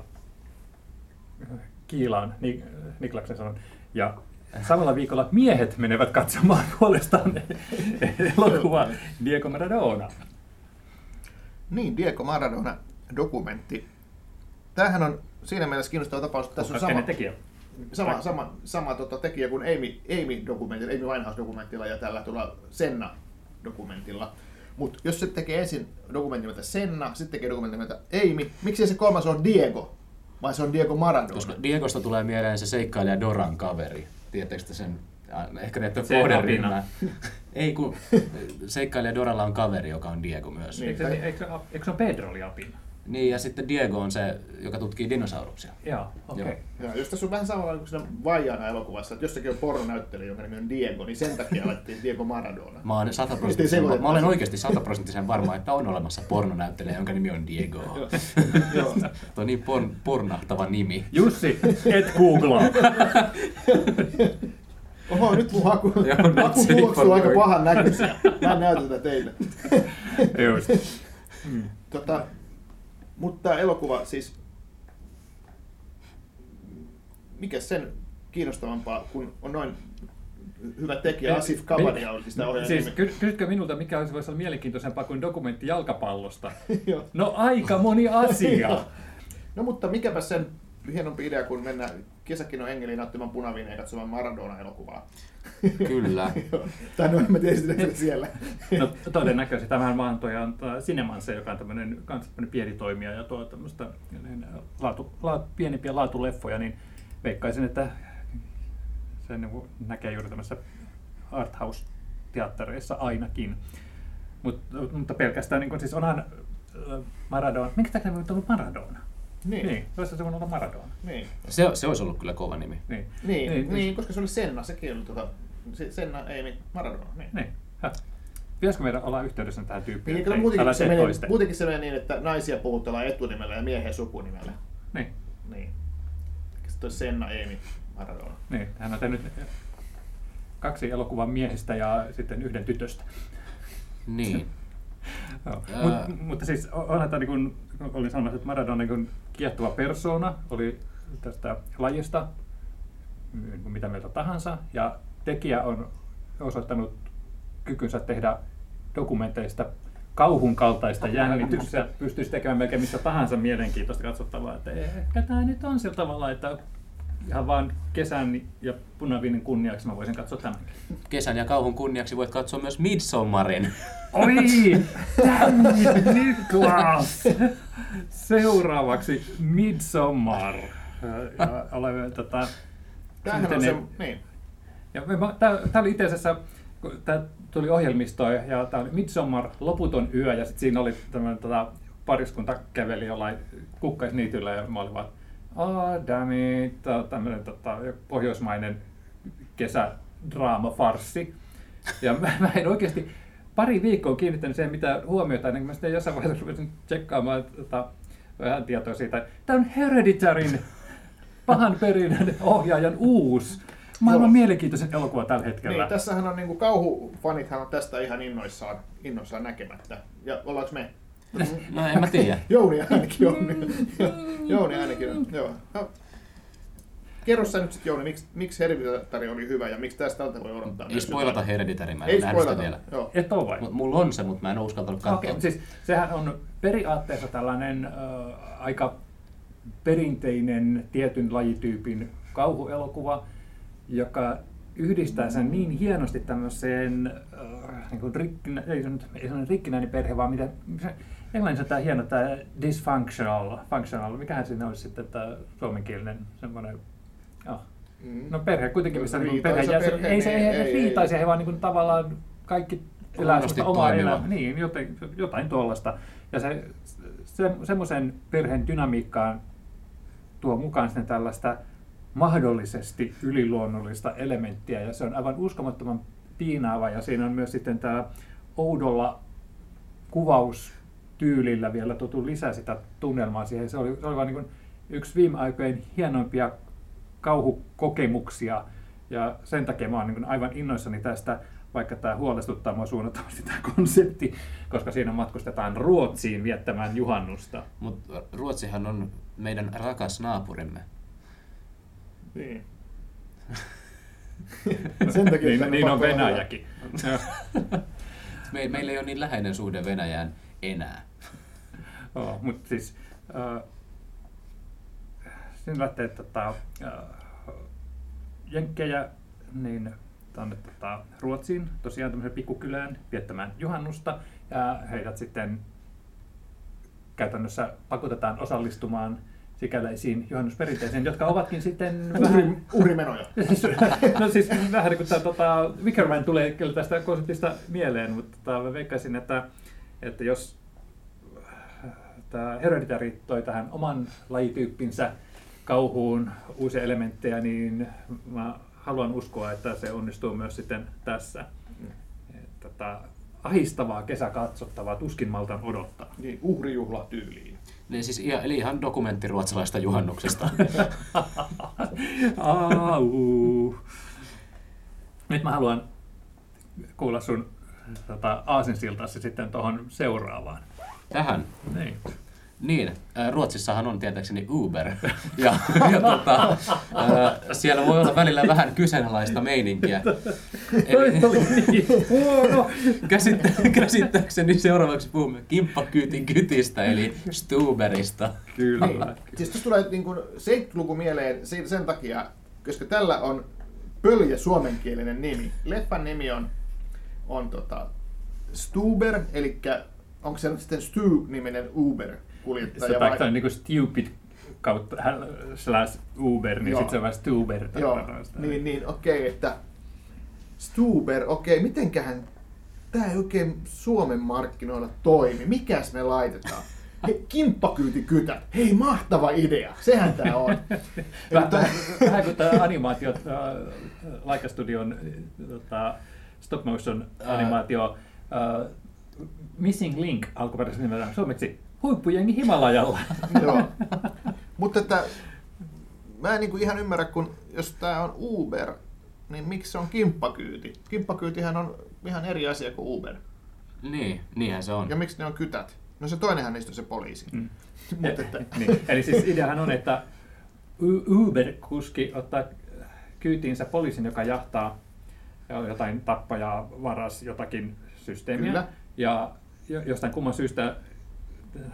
kiilaan Ni- Niklaksen sanon. Ja samalla viikolla miehet menevät katsomaan puolestaan elokuvaa Diego Maradona.
Niin, Diego Maradona dokumentti. Tämähän on siinä mielessä kiinnostava tapaus, että tässä on sama,
tekijä.
sama, sama, sama tota, tekijä kuin Amy, Amy dokumentilla, Amy Winehouse dokumentilla ja tällä tuolla Senna dokumentilla. Mutta jos se tekee ensin dokumentin nimeltä Senna, sitten tekee dokumentin nimeltä Amy, miksi se kolmas on Diego? Vai se on Diego Maradona?
Koska Diegosta tulee mieleen se seikkailija Doran kaveri. Tiedättekö te sen? Ja Ehkä
Se
kohderyhmää. Ei kun seikkailija Doralla on kaveri, joka on Diego myös.
Niin.
Eikö, se, eikö, eikö se ole Pedro oli apina?
Niin, ja sitten Diego on se, joka tutkii dinosauruksia.
Joo, okei. Okay.
Ja jos tässä on vähän samalla kuin siinä Vajana elokuvassa, että jossakin on pornonäyttelijä, jonka nimi on Diego, niin sen takia laitettiin Diego Maradona.
Mä, olen sataprosenttisen, mä, mä olen oikeasti sataprosenttisen varma, että on olemassa pornonäyttelijä, jonka nimi on Diego.
Joo.
Tuo on niin porn, pornahtava nimi.
Jussi, et googlaa.
Oho, nyt mun haku, haku on aika pahan näköisiä. Mä en näytä tätä teille.
Just.
Tota, mutta tämä elokuva siis, mikä sen kiinnostavampaa, kun on noin hyvä tekijä, Asif Kabadia sitä ohjaajan
Siis
nimi.
ky- kysytkö minulta, mikä olisi voisi olla mielenkiintoisempaa kuin dokumentti jalkapallosta? No aika moni asia.
No mutta mikäpä sen hienompi idea, kun mennä kesäkino Engeliin nauttimaan punaviineen ja katsomaan Maradona-elokuvaa.
Kyllä.
Tai no en mä tiedä sitä siellä.
No todennäköisesti tämähän vaan toi on tää Cinemanse, joka on tämmöinen kans tämmönen pieni toimija ja tuo tämmöistä niin, laatu, la, pienempiä laatuleffoja, niin veikkaisin, että se niin näkee juuri tämmöisissä arthouse-teattereissa ainakin. Mut, mutta pelkästään, niin kun, siis onhan Maradona, minkä takia voi olla Maradona?
Niin.
Niin, olisi se voinut olla Maradona.
Niin.
Se, se olisi ollut kyllä kova nimi.
Niin,
Niin, niin,
niin,
niin, koska se oli Senna, sekin oli tota, se- Senna, ei Maradona. Niin.
niin. Häh. Pitäisikö meidän olla yhteydessä tähän tyyppiin?
Niin, kyllä muutenkin, se menee,
toiste?
muutenkin se menee niin, että naisia puhutellaan etunimellä ja miehiä sukunimellä.
Niin,
Niin. Sitten toi Senna, Amy, Maradona.
niin, hän on tehnyt kaksi elokuvan miehistä ja sitten yhden tytöstä.
Niin.
Joo.
Ää.
Mut, mutta siis onhan tämä, niin kuin olin sanomassa, että Maradona niin kuin kiehtova persona oli tästä lajista, niin kuin mitä mieltä tahansa, ja tekijä on osoittanut kykynsä tehdä dokumenteista kauhun kaltaista jännitystä, pystyisi tekemään melkein mistä tahansa mielenkiintoista katsottavaa, että ehkä tämä nyt on sillä tavalla, että ihan vaan kesän ja punaviinin kunniaksi mä voisin katsoa tämänkin.
Kesän ja kauhun kunniaksi voit katsoa myös Midsommarin.
Oi, Niklas! Seuraavaksi Midsommar. Ja olemme tota,
Tämähän on se, niin.
ja tämä oli itse asiassa, tämä tuli ohjelmistoon ja tämä oli Midsommar, loputon yö ja sitten siinä oli tämmöinen tota, pariskunta käveli jollain kukkaisniityllä ja mä olin vaan, ah on tämmöinen tota, pohjoismainen kesädraama farssi. Ja mä, mä en oikeasti pari viikkoa kiinnittänyt siihen mitään huomiota, ennen kuin mä sitten jossain vaiheessa rupesin tsekkaamaan tota, vähän tietoa siitä. Tämä on Hereditaryn pahan perinnön ohjaajan uusi. Maailman
Joo.
mielenkiintoisin elokuva tällä hetkellä.
niin. Tässähän on niinku kauhufanithan on tästä ihan innoissaan, innoissaan näkemättä. Ja ollaanko me?
No en mä tiedä.
Jouni ainakin on. Jouni ainakin on. Joo. No. Kerro sä nyt sitten Jouni, miksi, miksi Hereditary oli hyvä ja miksi tästä tältä voi odottaa?
Ei spoilata? Hereditary, mä en
Ei
nähnyt sitä
spoilata.
vielä.
Joo.
Et ole vai?
M- Mulla on se, mutta mä en ole uskaltanut katsoa.
Okei, siis sehän on periaatteessa tällainen äh, aika perinteinen tietyn lajityypin kauhuelokuva, joka yhdistää sen niin hienosti tämmöiseen äh, niin kuin rikkinä, ei se nyt ei se nyt rikkinäinen perhe, vaan mitä, se, englannissa tämä hieno tämä dysfunctional, functional, mikähän siinä olisi sitten tämä suomenkielinen semmoinen, oh.
Mm.
no perhe kuitenkin, missä niin perhe,
perhe,
ei se
niin,
ei,
ei,
ei,
ei.
he vaan niin kuin tavallaan kaikki elää omaa elämää. Niin, jotain, jotain tuollaista. Ja se, se, semmoisen perheen dynamiikkaan tuo mukaan sitten tällaista mahdollisesti yliluonnollista elementtiä ja se on aivan uskomattoman piinaava ja siinä on myös sitten tämä oudolla kuvaustyylillä vielä tuotu lisää sitä tunnelmaa siihen. Se oli, se oli vaan niin yksi viime aikojen hienoimpia kauhukokemuksia ja sen takia mä oon niin aivan innoissani tästä, vaikka tämä huolestuttaa mua suunnattomasti tämä konsepti, koska siinä matkustetaan Ruotsiin viettämään juhannusta.
Mutta Ruotsihan on meidän rakas naapurimme.
Niin. Sen takia
niin, niin on Venäjäkin.
Me, meillä ei ole niin läheinen suhde Venäjään enää.
Joo, mutta siis äh, siinä lähtee tota, äh, jenkkejä niin tuonne tota, Ruotsiin, tosiaan tämmöiseen pikkukylään viettämään juhannusta, ja heidät sitten käytännössä pakotetaan osallistumaan sikäläisiin juhannusperinteisiin, jotka ovatkin sitten vähän...
Uhri, uhrimenoja.
no siis vähän niin kuin tämä tota, Wickerman tulee kyllä tästä konseptista mieleen, mutta tota, mä veikkaisin, että, että jos tämä Hereditary toi tähän oman lajityyppinsä kauhuun uusia elementtejä, niin mä haluan uskoa, että se onnistuu myös sitten tässä. Et, tota, ahistavaa kesäkatsottavaa, tuskin maltan odottaa.
Niin, uhrijuhla tyyliin.
Niin siis ihan, eli ihan dokumentti ruotsalaista juhannuksesta.
Au. Nyt mä haluan kuulla sun tota, aasinsiltasi sitten tuohon seuraavaan.
Tähän.
Niin.
Niin, äh, Ruotsissahan on tietääkseni Uber. Ja, ja tota, äh, siellä voi olla välillä vähän kyseenalaista meininkiä. Eli,
niin
käsittä, käsittääkseni seuraavaksi puhumme kimppakyytin kytistä, eli Stuberista.
Kyllä.
Niin. Siis tuossa tulee niin kuin 70-luku mieleen sen, sen takia, koska tällä on pöljä suomenkielinen nimi. Leffan nimi on, on tota Stuber, eli onko se nyt sitten Stu-niminen Uber-kuljettaja?
Se vaikka on niinku stupid kautta slash Uber, niin sitten se on vähän Stuber.
Joo, niin, niin okei, että Stuber, okei, mitenköhän tämä ei oikein Suomen markkinoilla toimi. Mikäs me laitetaan? Hei, kimppakyytikytät. Hei, mahtava idea. Sehän tämä on.
Vähän, vähän kuin tämä animaatio, äh, Laika Studion äh, tota, stop motion animaatio äh, Missing Link alkuperäisessä nimellä suomeksi huippujengi Himalajalla.
Joo. Mutta että mä en niinku ihan ymmärrä, kun jos tämä on Uber, niin miksi se on kimppakyyti? Kimppakyytihän on ihan eri asia kuin Uber.
Niin, niinhän se on.
Ja miksi ne on kytät? No se toinenhan niistä on se poliisi.
Mm.
Mutta että,
niin. Eli siis ideahan on, että Uber-kuski ottaa kyytiinsä poliisin, joka jahtaa jotain tappajaa, varas jotakin systeemiä.
Kyllä.
Ja jo- jostain kumman syystä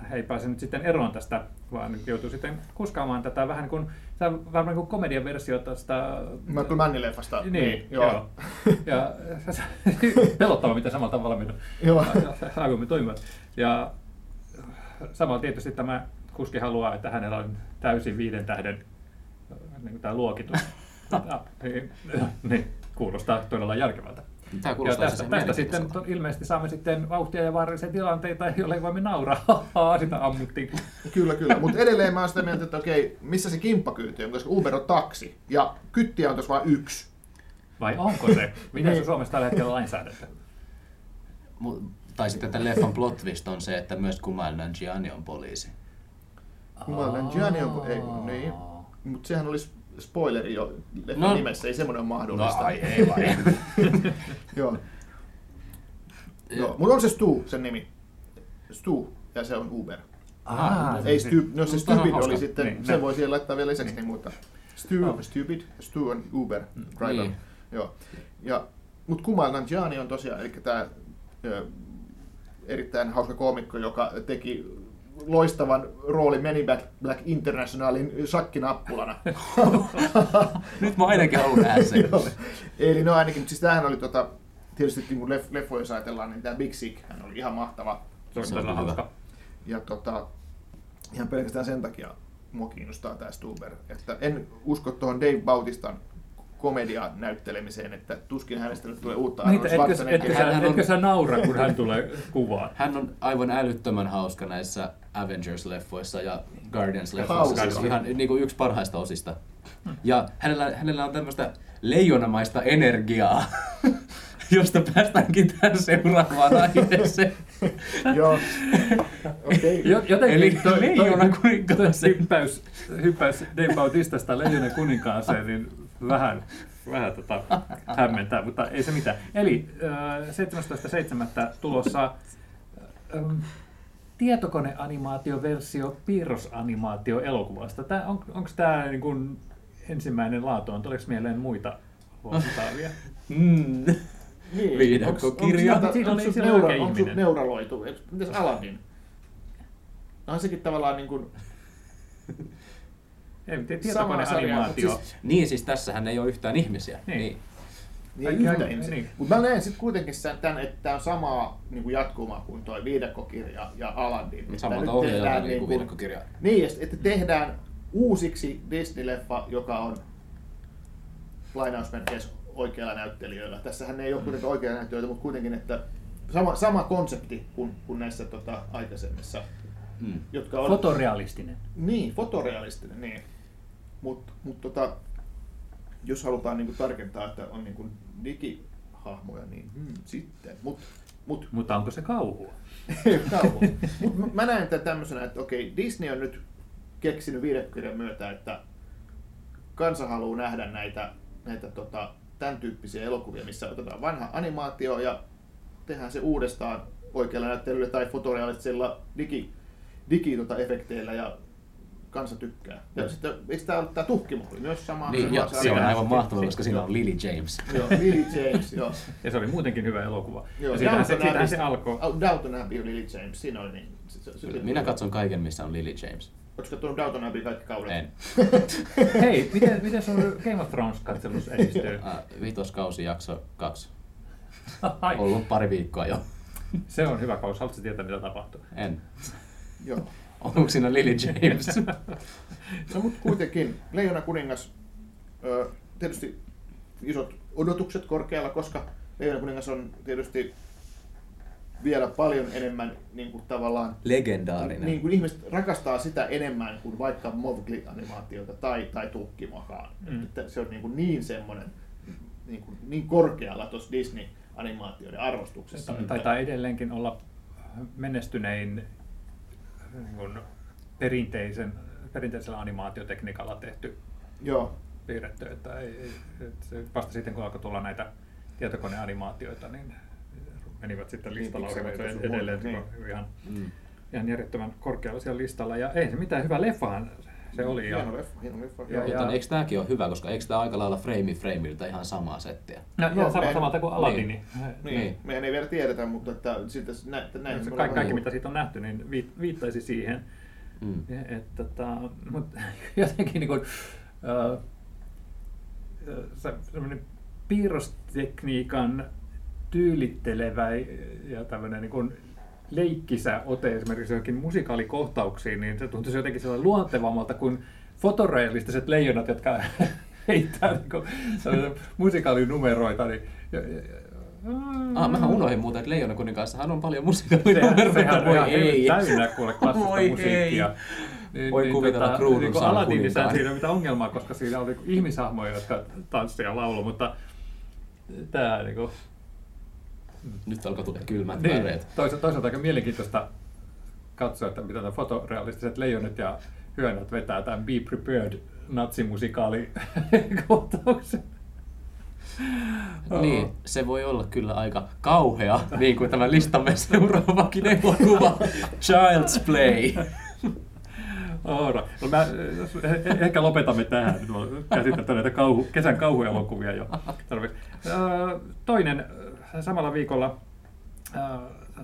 he ei pääse nyt sitten eroon tästä, vaan joutuu sitten kuskaamaan tätä vähän niin kuin, tämä on varmaan kuin komedian versio tästä...
Michael Mann-leffasta.
Niin,
joo.
joo. Ja pelottava, mitä samalla tavalla
Joo.
aivomme toimivat. Ja samalla tietysti tämä kuski haluaa, että hänellä on täysin viiden tähden niin tämä luokitus. Niin, niin, kuulostaa todella järkevältä.
Tämä
Ja
kuulostaa
tästä,
siis
tästä sitten ilmeisesti saamme sitten vauhtia ja vaarallisia tilanteita, joille voimme nauraa. Sitä ammuttiin.
Kyllä, kyllä. Mutta edelleen mä oon sitä mieltä, että okei, missä se kimppakyyti on, koska Uber on taksi. Ja kyttiä on tuossa vain yksi.
Vai onko se? Miten se
Niin.
Suomessa tällä hetkellä lainsäädäntö?
Tai sitten tämän leffan plot twist on se, että myös Kumail Nanjiani on poliisi.
Kumail Nanjiani on... Ei, niin. Mutta sehän olisi spoileri jo leffan no.
No.
nimessä, ei semmoinen ole
No
mahdollista.
ai ei vai.
Joo. Joo. Mutta on se Stu, sen nimi. Stu, ja se on Uber.
Ah,
ei
se-
stu, no se Stupid oli sitten,
Niin,
sen
no.
voi siihen laittaa vielä lisäksi, niin, mutta Stu
Oh.
on Stupid, Stu on Uber driver.
Niin.
Joo. Ja, mutta Kumail Nanjiani on tosiaan, eli tämä erittäin hauska koomikko, joka teki loistavan roolin in Black, Black Internationalin shakkinappulana.
Nyt mä ainakin haluan nähdä sen.
Eli no ainakin, mutta siis tämähän oli tota, tietysti niin kuin leff, leffoja jos ajatellaan, niin tämä Big Sick, hän oli ihan mahtava.
Se on todella
hyvä.
hauska.
Ja tota, ihan pelkästään sen takia mua kiinnostaa tämä Stuber. Että en usko tuohon Dave Bautistan komedian näyttelemiseen, että tuskin hänestä nyt tulee uutta
Niitä,
Arnold
etkö, etkö, sä,
Hän on-
etkö sä naura, kun hän tulee kuvaan?
Hän on aivan älyttömän hauska näissä Avengers-leffoissa ja Guardians-leffoissa. Siis ihan niin kuin yksi parhaista osista. Ja hänellä, hänellä on tämmöistä leijonamaista energiaa, josta päästäänkin tähän seuraavaan aiheeseen.
Joo, okei.
Jo- Jotenkin
Eli Leijona kuninkaaseen.
hyppäys, hyppäys Dave Bautistasta Leijonan kuninkaaseen, niin vähän, vähän tota, hämmentää, mutta ei se mitään. Eli äh, 17.7. tulossa ähm, tietokoneanimaatioversio piirrosanimaatio elokuvasta. Tää, on, Onko tämä niin kun ensimmäinen laatuun? Tuleeko mieleen muita vastaavia?
Mm.
Niin.
Viidakkokirja.
Onko,
oli
neuro, neuraloitu? Mitäs Aladdin? No on sekin tavallaan niin kuin
Ei, tietokoneanimaatio.
mutta siis-
Niin, siis tässähän ei ole yhtään ihmisiä.
Niin.
Niin.
Niin,
Kaikki
yhtä
on-
ihmisiä.
niin.
Mutta mä näen sitten kuitenkin sen, tämän, että tämä on sama niin kuin jatkuma kuin tuo viidakkokirja ja Aladdin.
Samalta
nyt
ohjaajalta
tehdään
niin
niin
kuin viidakkokirja.
Niin, että tehdään uusiksi Disney-leffa, joka on lainausmerkeissä oikealla näyttelijöillä. Tässähän ei ole kuitenkaan oikealla näyttelijöitä, mutta kuitenkin, että sama, sama konsepti kuin, kuin näissä tota, aikaisemmissa,
Mm.
jotka on...
Fotorealistinen.
Niin, fotorealistinen, niin. Mutta mut tota, jos halutaan niinku tarkentaa, että on niinku digihahmoja, niin hmm, sitten. Mut, mut,
Mutta onko se kauhua?
mut mä- mä näen tämän tämmöisenä, että okei, Disney on nyt keksinyt viidekirjan myötä, että kansa haluaa nähdä näitä, näitä tota, tämän tyyppisiä elokuvia, missä otetaan vanha animaatio ja tehdään se uudestaan oikealla näyttelyllä tai fotorealistisilla digi, digi tota, efekteillä ja kansa tykkää. Ja sitten, eikö tämä ollut tämä tuhkimo oli myös sama?
Niin,
sarja?
se on aivan
Joo.
mahtavaa, koska siinä on Lily James.
Joo, Lily James, joo.
Ja se oli muutenkin hyvä elokuva.
joo
ja siitähän se, siitähän se alkoi.
Oh, Downton Abbey ja Lily James, siinä oli niin. Se, se, se,
Minä katson kaiken, missä on Lily James.
Oletko katsonut Downton Abbey kaikki kaudet?
En.
Hei, miten, miten sun Game of Thrones katselus edistyy?
Äh, vitoskausi jakso kaksi. Ollut pari viikkoa jo.
se on hyvä kausi. Haluatko tietää, mitä tapahtuu?
En.
Joo.
Onko siinä Lily James?
No mutta kuitenkin, Leijona kuningas, tietysti isot odotukset korkealla, koska Leijona kuningas on tietysti vielä paljon enemmän niin kuin tavallaan
Legendaarinen.
niin kuin ihmiset rakastaa sitä enemmän kuin vaikka Mowgli-animaatiota tai, tai Tukkimokaan.
Mm.
Että se on niin, kuin niin semmoinen niin, kuin, niin korkealla tuossa Disney-animaatioiden arvostuksessa.
Taitaa edelleenkin olla menestynein niin kuin perinteisen, perinteisellä animaatiotekniikalla tehty
Joo,
piirretty. Että ei, ei, että se vasta sitten kun alkoi tulla näitä tietokoneanimaatioita, niin menivät sitten
Niin,
listalla
sun
edelleen niin. ihan,
Mm.
ihan järjettömän korkealla siellä listalla. Ja ei se mitään, hyvä leffahan se oli. Ja,
hieno leffa, hieno leffa.
Ja-
Joo.
Mutta eikö tämäkin ole hyvä, koska eikö tämä aika lailla frame frameiltä ihan samaa settiä?
no,
Joo,
joo, sama,
me-
samalta kuin Aladdin. Niin.
Niin,
Niin.
mehän ei vielä tiedetä, mutta että siltä nä, että näin
Se kaikki, kaikki, mitä siitä on nähty, niin viit- viittaisi siihen.
Mm.
Ja, Et, tota, mut, jotenkin niin kuin, äh, se, semmoinen piirrostekniikan tyylittelevä ja tämmöinen niin kuin leikkisä ote esimerkiksi johonkin musikaalikohtauksiin, niin se tuntuisi jotenkin sellainen luontevammalta kuin fotorealistiset leijonat, jotka heittää niin musikaalinumeroita. Niin, ja, ja,
Ah, mähän unohdin muuten, että Leijona kuninkaassahan on paljon musikaalinumeroita.
sehän
ei.
täynnä kuule klassista
Voi
musiikkia. Niin,
Voi kuvitella kruunun
niin
saan
Aladdinissa
kuninkaan.
siinä ei mitään ongelmaa, koska siinä oli ihmishahmoja, jotka tanssivat ja laulu, mutta tämä niin kuin,
Nyt alkoi tulla kylmät
niin,
väreet.
toisaalta, toisaalta aika mielenkiintoista katsoa, että mitä fotorealistiset leijonat ja hyönät vetää tämän Be Prepared natsimusikaali kohtauksen.
Niin, se voi olla kyllä aika kauhea, niin kuin tämä listamme seuraavakin elokuva, Child's Play.
Oora. No mä, jos, eh- ehkä lopetamme tähän. Käsitelty näitä kauhu, kesän kauhuelokuvia jo. Toinen samalla viikolla ö,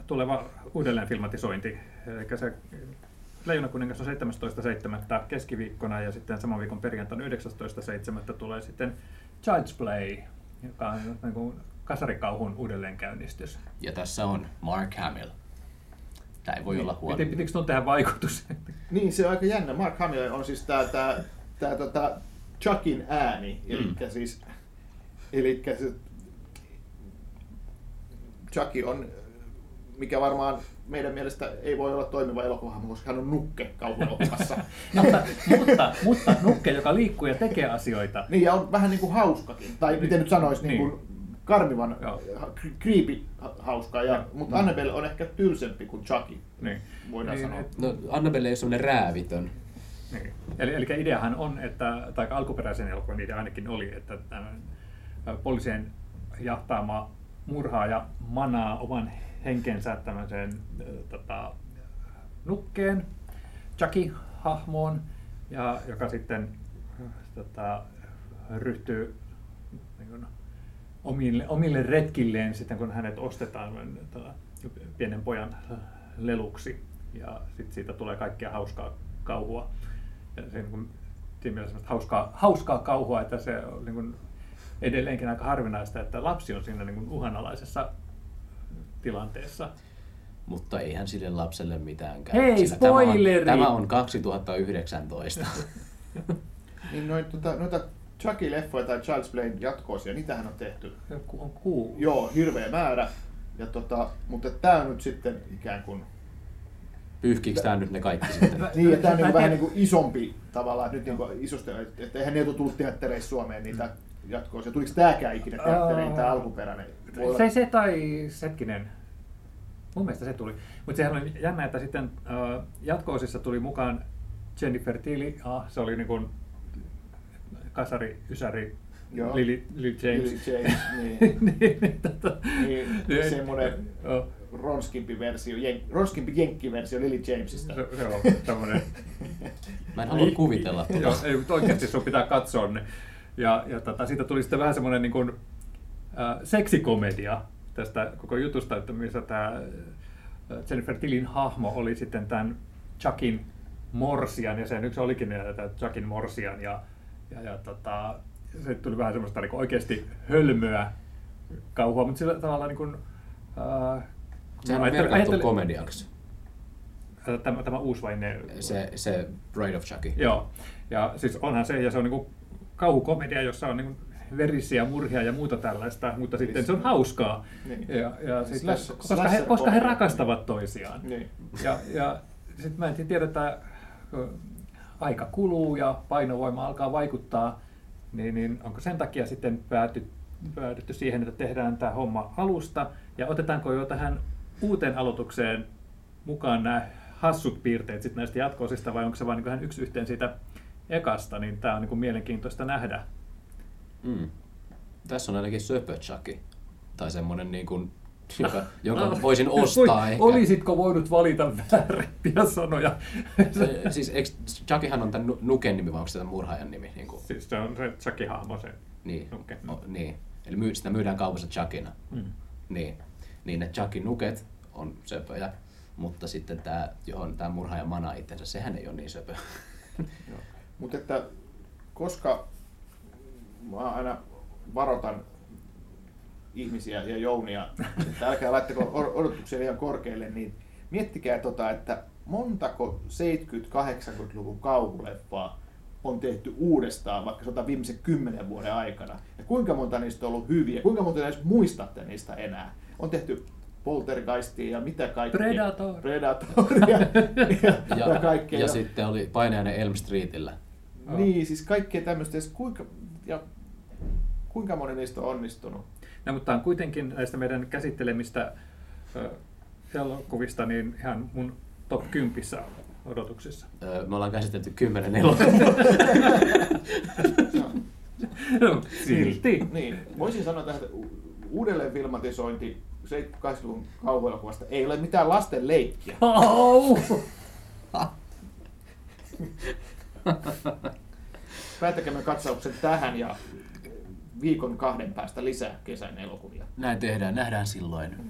tuleva uudelleenfilmatisointi. Eli se Leijona kuningas on 17.7. keskiviikkona ja sitten saman viikon perjantaina 19.7. tulee sitten Child's Play, joka on niin kuin kasarikauhun uudelleenkäynnistys.
Ja tässä on Mark Hamill. Tämä ei voi olla huono.
Piti, pitikö tuon tehdä vaikutus?
Niin, se on aika jännä. Mark Hamill on siis tää, tää, tää tota Chuckin ääni, eli
Mm.
siis Eli se Chucky on, mikä varmaan meidän mielestä ei voi olla toimiva elokuvahahmo, koska hän on nukke kauhuelokuvassa.
mutta, mutta, mutta nukke, joka liikkuu ja tekee asioita.
niin, ja on vähän niin kuin hauskakin. Tai miten nyt sanoisi, niin kuin karmivan, ha- hauska. Ja, mutta Annabelle on ehkä tylsempi kuin Chucky,
Niin.
voidaan
Niin,
sanoa.
et-
No, Annabelle ei ole semmoinen räävitön.
Niin. Eli, eli ideahan on, että, tai alkuperäisen elokuvan idea ainakin oli, että tämän poliisien jahtaama murhaaja manaa oman henkensä tämmöiseen tota, nukkeen, Chucky-hahmoon, ja, joka sitten tota, ryhtyy niin kuin, omille, omille retkilleen sitten, kun hänet ostetaan tota, pienen pojan leluksi. Ja sitten siitä tulee kaikkea hauskaa kauhua. Ja se niin kuin, siinä mielessä hauskaa, hauskaa kauhua, että se niin kuin, edelleenkin aika harvinaista, että lapsi on siinä niin kuin uhanalaisessa tilanteessa.
Mutta eihän sille lapselle mitään käy.
Hei,
sillä tämä on,
spoileri!
tämä on 2019.
Niin noita, tota, noita Chucky-leffoja tai Child's Play jatkoosia, niitähän on tehty.
Joku on kuu.
Joo, hirveä määrä. Ja tota, mutta tämä on nyt sitten ikään kuin...
Pyyhkiikö tämä nyt ne kaikki sitten?
Niin, ja tämä on niin vähän niin kuin isompi tavallaan, että nyt niin kuin isosti, että eihän ne ole tullut teattereissa Suomeen niitä jatkoosia. Tuliko tämäkään ikinä teatteriin, tämä alkuperäinen? Voi
Se, se tai hetkinen. Mun mielestä se tuli. Mutta sehän oli jännä, että sitten äh, jatko-osissa tuli mukaan Jennifer Tilly. Ah, se oli niin kuin kasari, ysäri,
Joo.
Lily, Lily James.
Lily James, niin.
niin, niin, tota,
Niin, semmoinen
Joo.
ronskimpi versio, jen, ronskimpi jenkkiversio Lily Jamesista.
Se, se on tämmöinen.
Mä en halua kuvitella
Joo,
tuota.
ei, mutta oikeasti sun pitää katsoa ne. Ja, ja tota, siitä tuli sitten vähän semmoinen niin kuin, äh, seksikomedia tästä koko jutusta, että missä tämä Jennifer Tillin hahmo oli sitten tämän Chuckin morsian, ja sen yksi olikin tämä Chuckin morsian, ja, ja, ja tota, se tuli vähän semmoista niin oikeasti hölmöä kauhua, mutta sillä tavalla niin kuin, äh,
Sehän on
ajattelin-
merkattu
ajattelin-
komediaksi.
Tämä, tämä uusi vai ne?
Se, se Bride of Chucky.
Joo, ja siis onhan se, ja se on niin kauhukomedia, jossa on niin verisiä murhia ja muuta tällaista, mutta sitten se on hauskaa.
Niin.
Ja, ja
Siis slash-
koska, he, koska he rakastavat toisiaan.
Niin.
Ja, ja sitten mä en tiedä, että aika kuluu ja painovoima alkaa vaikuttaa, niin, niin onko sen takia sitten pääty, päädytty siihen, että tehdään tämä homma alusta ja otetaanko jo tähän uuteen aloitukseen mukaan nämä hassut piirteet sitten näistä jatkoisista vai onko se vain niin yksi yhteen siitä ekasta, niin tämä on niin mielenkiintoista nähdä.
Mm. Tässä on ainakin söpö Chucky. Tai semmonen niin kuin, joka, joka
No,
voisin ostaa
voi-
ehkä.
Olisitko voinut valita väärempiä sanoja?
Se, siis eikö, Chuckyhan on tämän Nu- Nuken nimi, vai onko se tämän murhaajan nimi? Niin, kuin,
siis se on se Chucky-hahmo se.
niin.
Nuke.
O, niin. Eli myy, sitä myydään kaupassa Chuckina.
Mm.
Niin. Niin ne Chuckin nuket on söpöjä, mutta sitten tämä, johon tämä murhaaja manaa itsensä, sehän ei ole niin söpö.
Mutta että koska mä aina varotan ihmisiä ja Jounia, että älkää laittako odotuksia liian korkealle, niin miettikää tota, että montako 70-80-luvun kauhuleffaa on tehty uudestaan vaikka sanotaan viimeisen kymmenen vuoden aikana. Ja kuinka monta niistä on ollut hyviä, kuinka monta edes muistatte niistä enää. On tehty Poltergeistia ja mitä kaikkea.
Predator.
Predatoria ja, ja, ja kaikkea.
ja sitten oli painajainen Elm Streetillä.
Niin, siis kaikkea tämmöistä. Ja kuinka, ja kuinka moni niistä on onnistunut?
No, mutta on kuitenkin näistä meidän käsittelemistä elokuvista niin ihan mun top 10 odotuksissa.
Öö, Me ollaan käsitelty kymmenen elokuvaa.
No, Silti.
Niin, voisin sanoa tähän, että uudelleen filmatisointi 70-80-luvun kauhuelokuvasta ei ole mitään lasten leikkiä.
Au!
Päätäkäämme katsauksen tähän ja viikon kahden päästä lisää kesän elokuvia.
Näin tehdään, nähdään silloin. Mm.